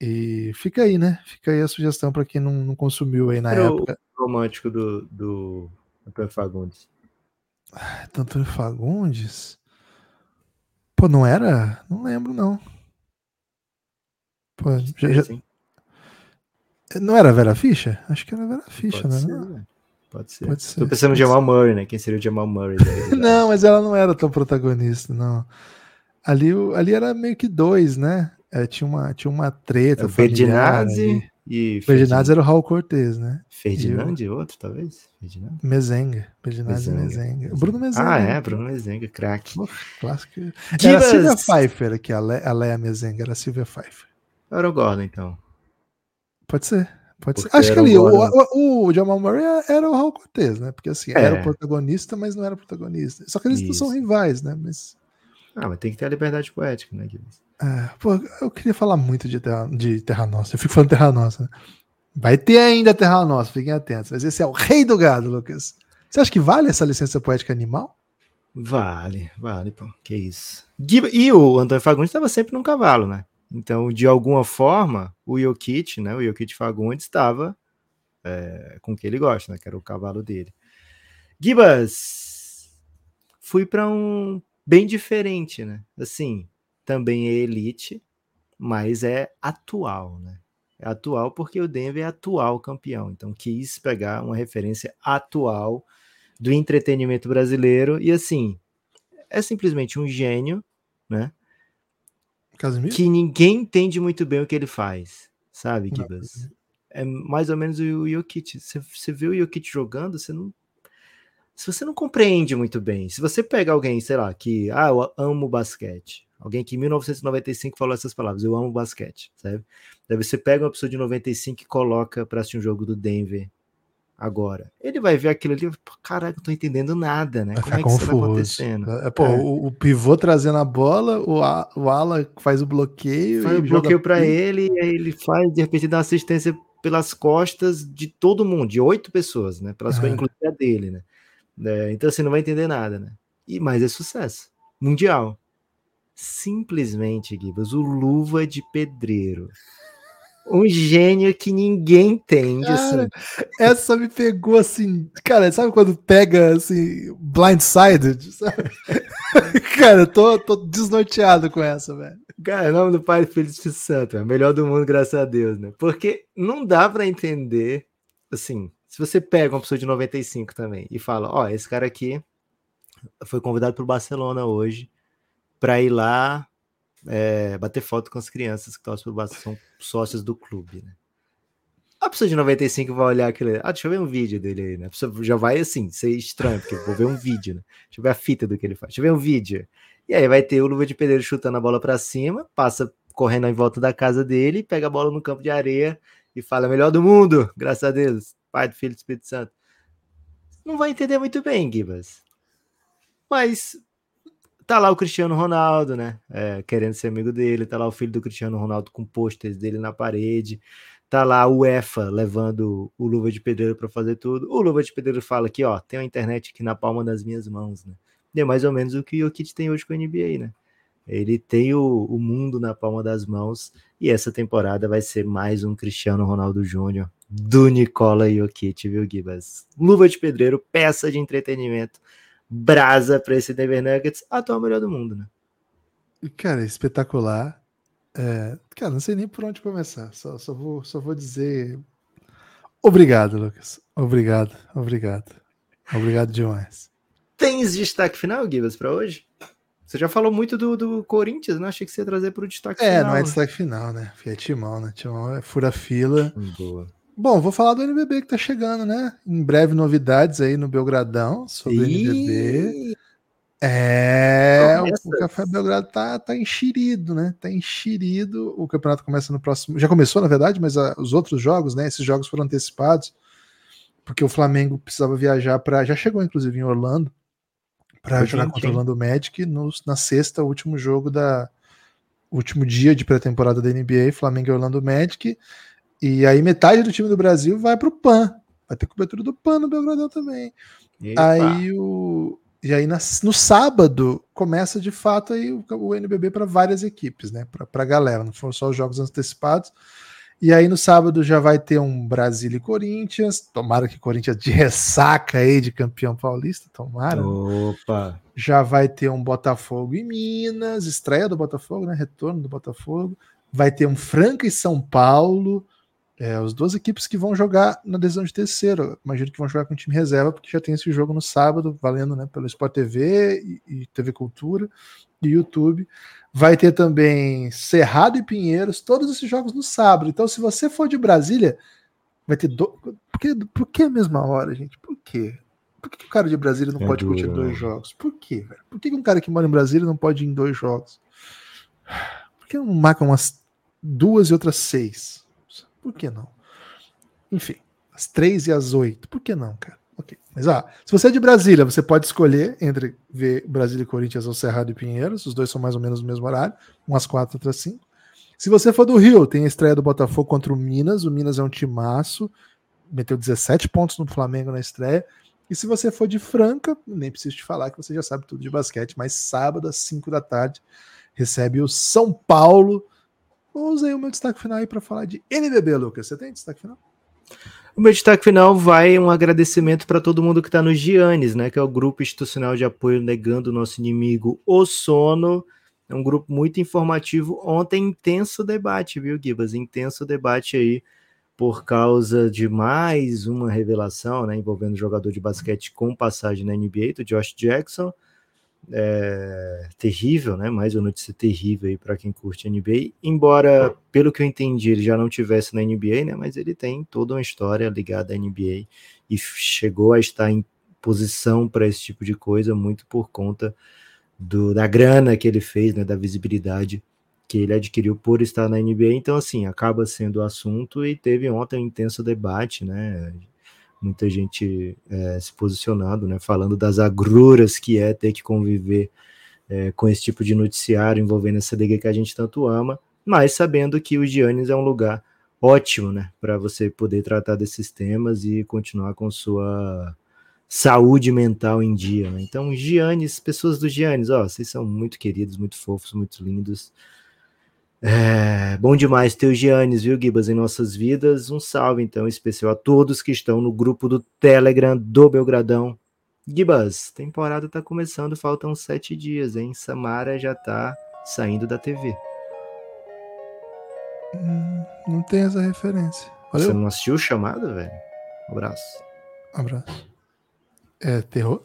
E fica aí, né? Fica aí a sugestão para quem não, não consumiu aí na Era o- época. romântico do, do Antônio Fagundes. Antônio Fagundes? Pô, não era? Não lembro, não. Pô, já- já- não era Vera Ficha? Acho que era Vera Ficha, pode né? ser, Não, né? Pode ser. Pode ser. Tô pensando no Jamal Murray, né? Quem seria o Jamal Murray? daí? [laughs] Não, mas ela não era tão protagonista, não. Ali, o- ali era meio que dois, né? É, tinha, uma, tinha uma treta. É o e Ferdinand era o Raul Cortez, né? Ferdinand, outro, talvez? Ferdinand? Mezenga. Ferdinand e Mezenga. Bruno Mezenga. Ah, é, Bruno Mezenga, craque. Clássico. Era a! Silvia Pfeiffer aqui, a, Le, a Lea Mezenga, era a Silvia Pfeiffer. Era o Gordon, então. Pode ser. Pode ser. Porque Acho que ali, o, o, o Jamal Murray era o Raul Cortez, né? Porque assim, É. era o protagonista, mas não era o protagonista. Só que eles não são rivais, né? Mas. Ah, mas tem que ter a liberdade poética, né, Guilherme? É, pô, eu queria falar muito de Terra, de Terra Nossa. Eu fico falando Terra Nossa. né? Vai ter ainda Terra Nossa, fiquem atentos. Mas esse é o rei do gado, Lucas. Você acha que vale essa licença poética animal? Vale, vale, pô. Que isso. E o Antônio Fagundes estava sempre num cavalo, né? Então, de alguma forma, o Jokic, né? O Jokic Fagundes estava é, com o que ele gosta, né? Que era o cavalo dele. Gibas, fui para um bem diferente, né? Assim, também é elite, mas é atual, né? É atual porque o Denver é atual campeão. Então, quis pegar uma referência atual do entretenimento brasileiro e assim é simplesmente um gênio, né? Que ninguém entende muito bem o que ele faz, sabe. Gibas? É mais ou menos o Jokic. Você, você vê o Jokic jogando, você não. Se você não compreende muito bem, se você pega alguém, sei lá, que, ah, eu amo basquete, alguém que em 1995 falou essas palavras, eu amo basquete, sabe? Daí você pega uma pessoa de 95 e coloca pra assistir um jogo do Denver agora. Ele vai ver aquilo ali, pô, caraca, eu tô entendendo nada, né? Vai Como é que isso tá confuso. acontecendo? É, pô, É. O, o pivô trazendo a bola, o, a, o ala faz o bloqueio. Faz e o joga bloqueio para pique. ele, e aí ele faz, de repente, dá assistência pelas costas de todo mundo, de oito pessoas, né? Pelas É. costas, inclusive a dele, né? É, então, assim, não vai entender nada, né? E, mas é sucesso. Mundial. Simplesmente, Gibas, o Luva de Pedreiro. Um gênio que ninguém entende, Cara, assim. Essa me pegou assim. Cara, sabe quando pega assim, blindsided? Sabe? [laughs] cara, eu tô, tô desnorteado com essa, velho. Cara, em nome do Pai, Filho e Espírito Santo, é o melhor do mundo, graças a Deus, né? Porque não dá pra entender, assim, se você pega uma pessoa de 95 também e fala, ó, esse cara aqui foi convidado pro Barcelona hoje pra ir lá é, bater foto com as crianças que torcem pro são sócios do clube, né? A pessoa de 95 vai olhar aquilo, ah, deixa eu ver um vídeo dele aí, né? A pessoa já vai assim, ser estranho, porque vou ver um vídeo, né? Deixa eu ver a fita do que ele faz, deixa eu ver um vídeo. E aí vai ter o Luva de Pedreiro chutando a bola pra cima, passa correndo em volta da casa dele, pega a bola no campo de areia e fala: melhor do mundo, graças a Deus, Pai do Filho do Espírito Santo. não vai entender muito bem, Gibas. Mas tá lá o Cristiano Ronaldo, né? É, querendo ser amigo dele, tá lá o filho do Cristiano Ronaldo com posters dele na parede. Tá lá o EFA levando o Luva de Pedreiro para fazer tudo. O Luva de Pedreiro fala aqui, ó, tem a internet aqui na palma das minhas mãos, né? E é mais ou menos o que o Jokic tem hoje com a NBA, né? Ele tem o, o mundo na palma das mãos e essa temporada vai ser mais um Cristiano Ronaldo Júnior do Nicola Jokic, viu, Gibas? Luva de pedreiro, peça de entretenimento, brasa para esse Denver Nuggets, atual melhor do mundo, né? Cara, espetacular. É, cara, não sei nem por onde começar. Só, só, vou, só vou dizer obrigado, Lucas. Obrigado, obrigado. Obrigado demais. Tens destaque final, Gibas, para hoje? Você já falou muito do, do Corinthians, né? Achei que você ia trazer para o destaque é, final. É, não é destaque final, né? É timão, né? Timão é fura-fila. Boa. Bom, vou falar do NBB que tá chegando, né? Em breve novidades aí no Belgradão sobre o NBB. É, o Café Belgrado tá, tá enxerido, né? Tá enxerido. O campeonato começa no próximo. Já começou, na verdade, mas a, os outros jogos, né? Esses jogos foram antecipados, porque o Flamengo precisava viajar para. Já chegou, inclusive, em Orlando, para jogar contra o Orlando Magic no, na sexta, último jogo da. Último dia de pré-temporada da NBA, Flamengo e Orlando Magic. E aí metade do time do Brasil vai para o PAN. Vai ter cobertura do PAN no Belgradão também. Epa. Aí o. E aí no sábado começa de fato aí o, o NBB para várias equipes, né? Para a galera, não foram só os jogos antecipados. E aí no sábado já vai ter um Brasil e Corinthians. Tomara que Corinthians de ressaca aí de campeão paulista, tomara. Opa! Já vai ter um Botafogo e Minas, estreia do Botafogo, né? Retorno do Botafogo. Vai ter um Franca e São Paulo. É, as duas equipes que vão jogar na decisão de terceiro. Imagino que vão jogar com time reserva, porque já tem esse jogo no sábado, valendo né, pelo Sport TV e, e TV Cultura e YouTube. Vai ter também Cerrado e Pinheiros, todos esses jogos no sábado. Então, se você for de Brasília, vai ter. Do... Por, que, por que a mesma hora, gente? Por quê? Por que o cara de Brasília não é pode curtir dois jogos? Por quê, velho? Por que um cara que mora em Brasília não pode ir em dois jogos? Por que não marca umas duas e outras seis? Por que não? Enfim, as três e as oito. Por que não, cara? Ok. Mas ah, se você é de Brasília, você pode escolher entre ver Brasília e Corinthians ou Cerrado e Pinheiros. Os dois são mais ou menos no mesmo horário, umas quatro, outras cinco. Se você for do Rio, tem a estreia do Botafogo contra o Minas. O Minas é um timaço, meteu 17 pontos no Flamengo na estreia. E se você for de Franca, nem preciso te falar que você já sabe tudo de basquete, mas sábado às 5 da tarde recebe o São Paulo. Usar o meu destaque final aí para falar de NBB, Lucas. Você tem destaque final? O meu destaque final vai um agradecimento para todo mundo que está no Giannis, né? Que é o grupo institucional de apoio negando o nosso inimigo, o sono. É um grupo muito informativo. Ontem, intenso debate, viu, Gibas? Intenso debate aí por causa de mais uma revelação, né? Envolvendo jogador de basquete com passagem na NBA, do Josh Jackson é, terrível, né? Mais uma notícia terrível aí para quem curte NBA. Embora, pelo que eu entendi, ele já não tivesse na NBA, né? Mas ele tem toda uma história ligada à NBA e chegou a estar em posição para esse tipo de coisa muito por conta do, da grana que ele fez, né? Da visibilidade que ele adquiriu por estar na NBA. Então, assim, acaba sendo o assunto e teve ontem um intenso debate, né? Muita gente é, se posicionando, né, falando das agruras que é ter que conviver é, com esse tipo de noticiário envolvendo essa liga que a gente tanto ama, mas sabendo que o Giannis é um lugar ótimo, né, para você poder tratar desses temas e continuar com sua saúde mental em dia. Né? Então, Giannis, pessoas do Giannis, ó, vocês são muito queridos, muito fofos, muito lindos. É, bom demais ter o Giannis, viu, Gibas, em nossas vidas. Um salve, então, especial a todos que estão no grupo do Telegram do Belgradão. Gibas, temporada tá começando, faltam sete dias, hein? Samara já tá saindo da TV. Hum, não tem essa referência. Valeu. Você não assistiu o chamado, velho? Um abraço. Um abraço. É terror?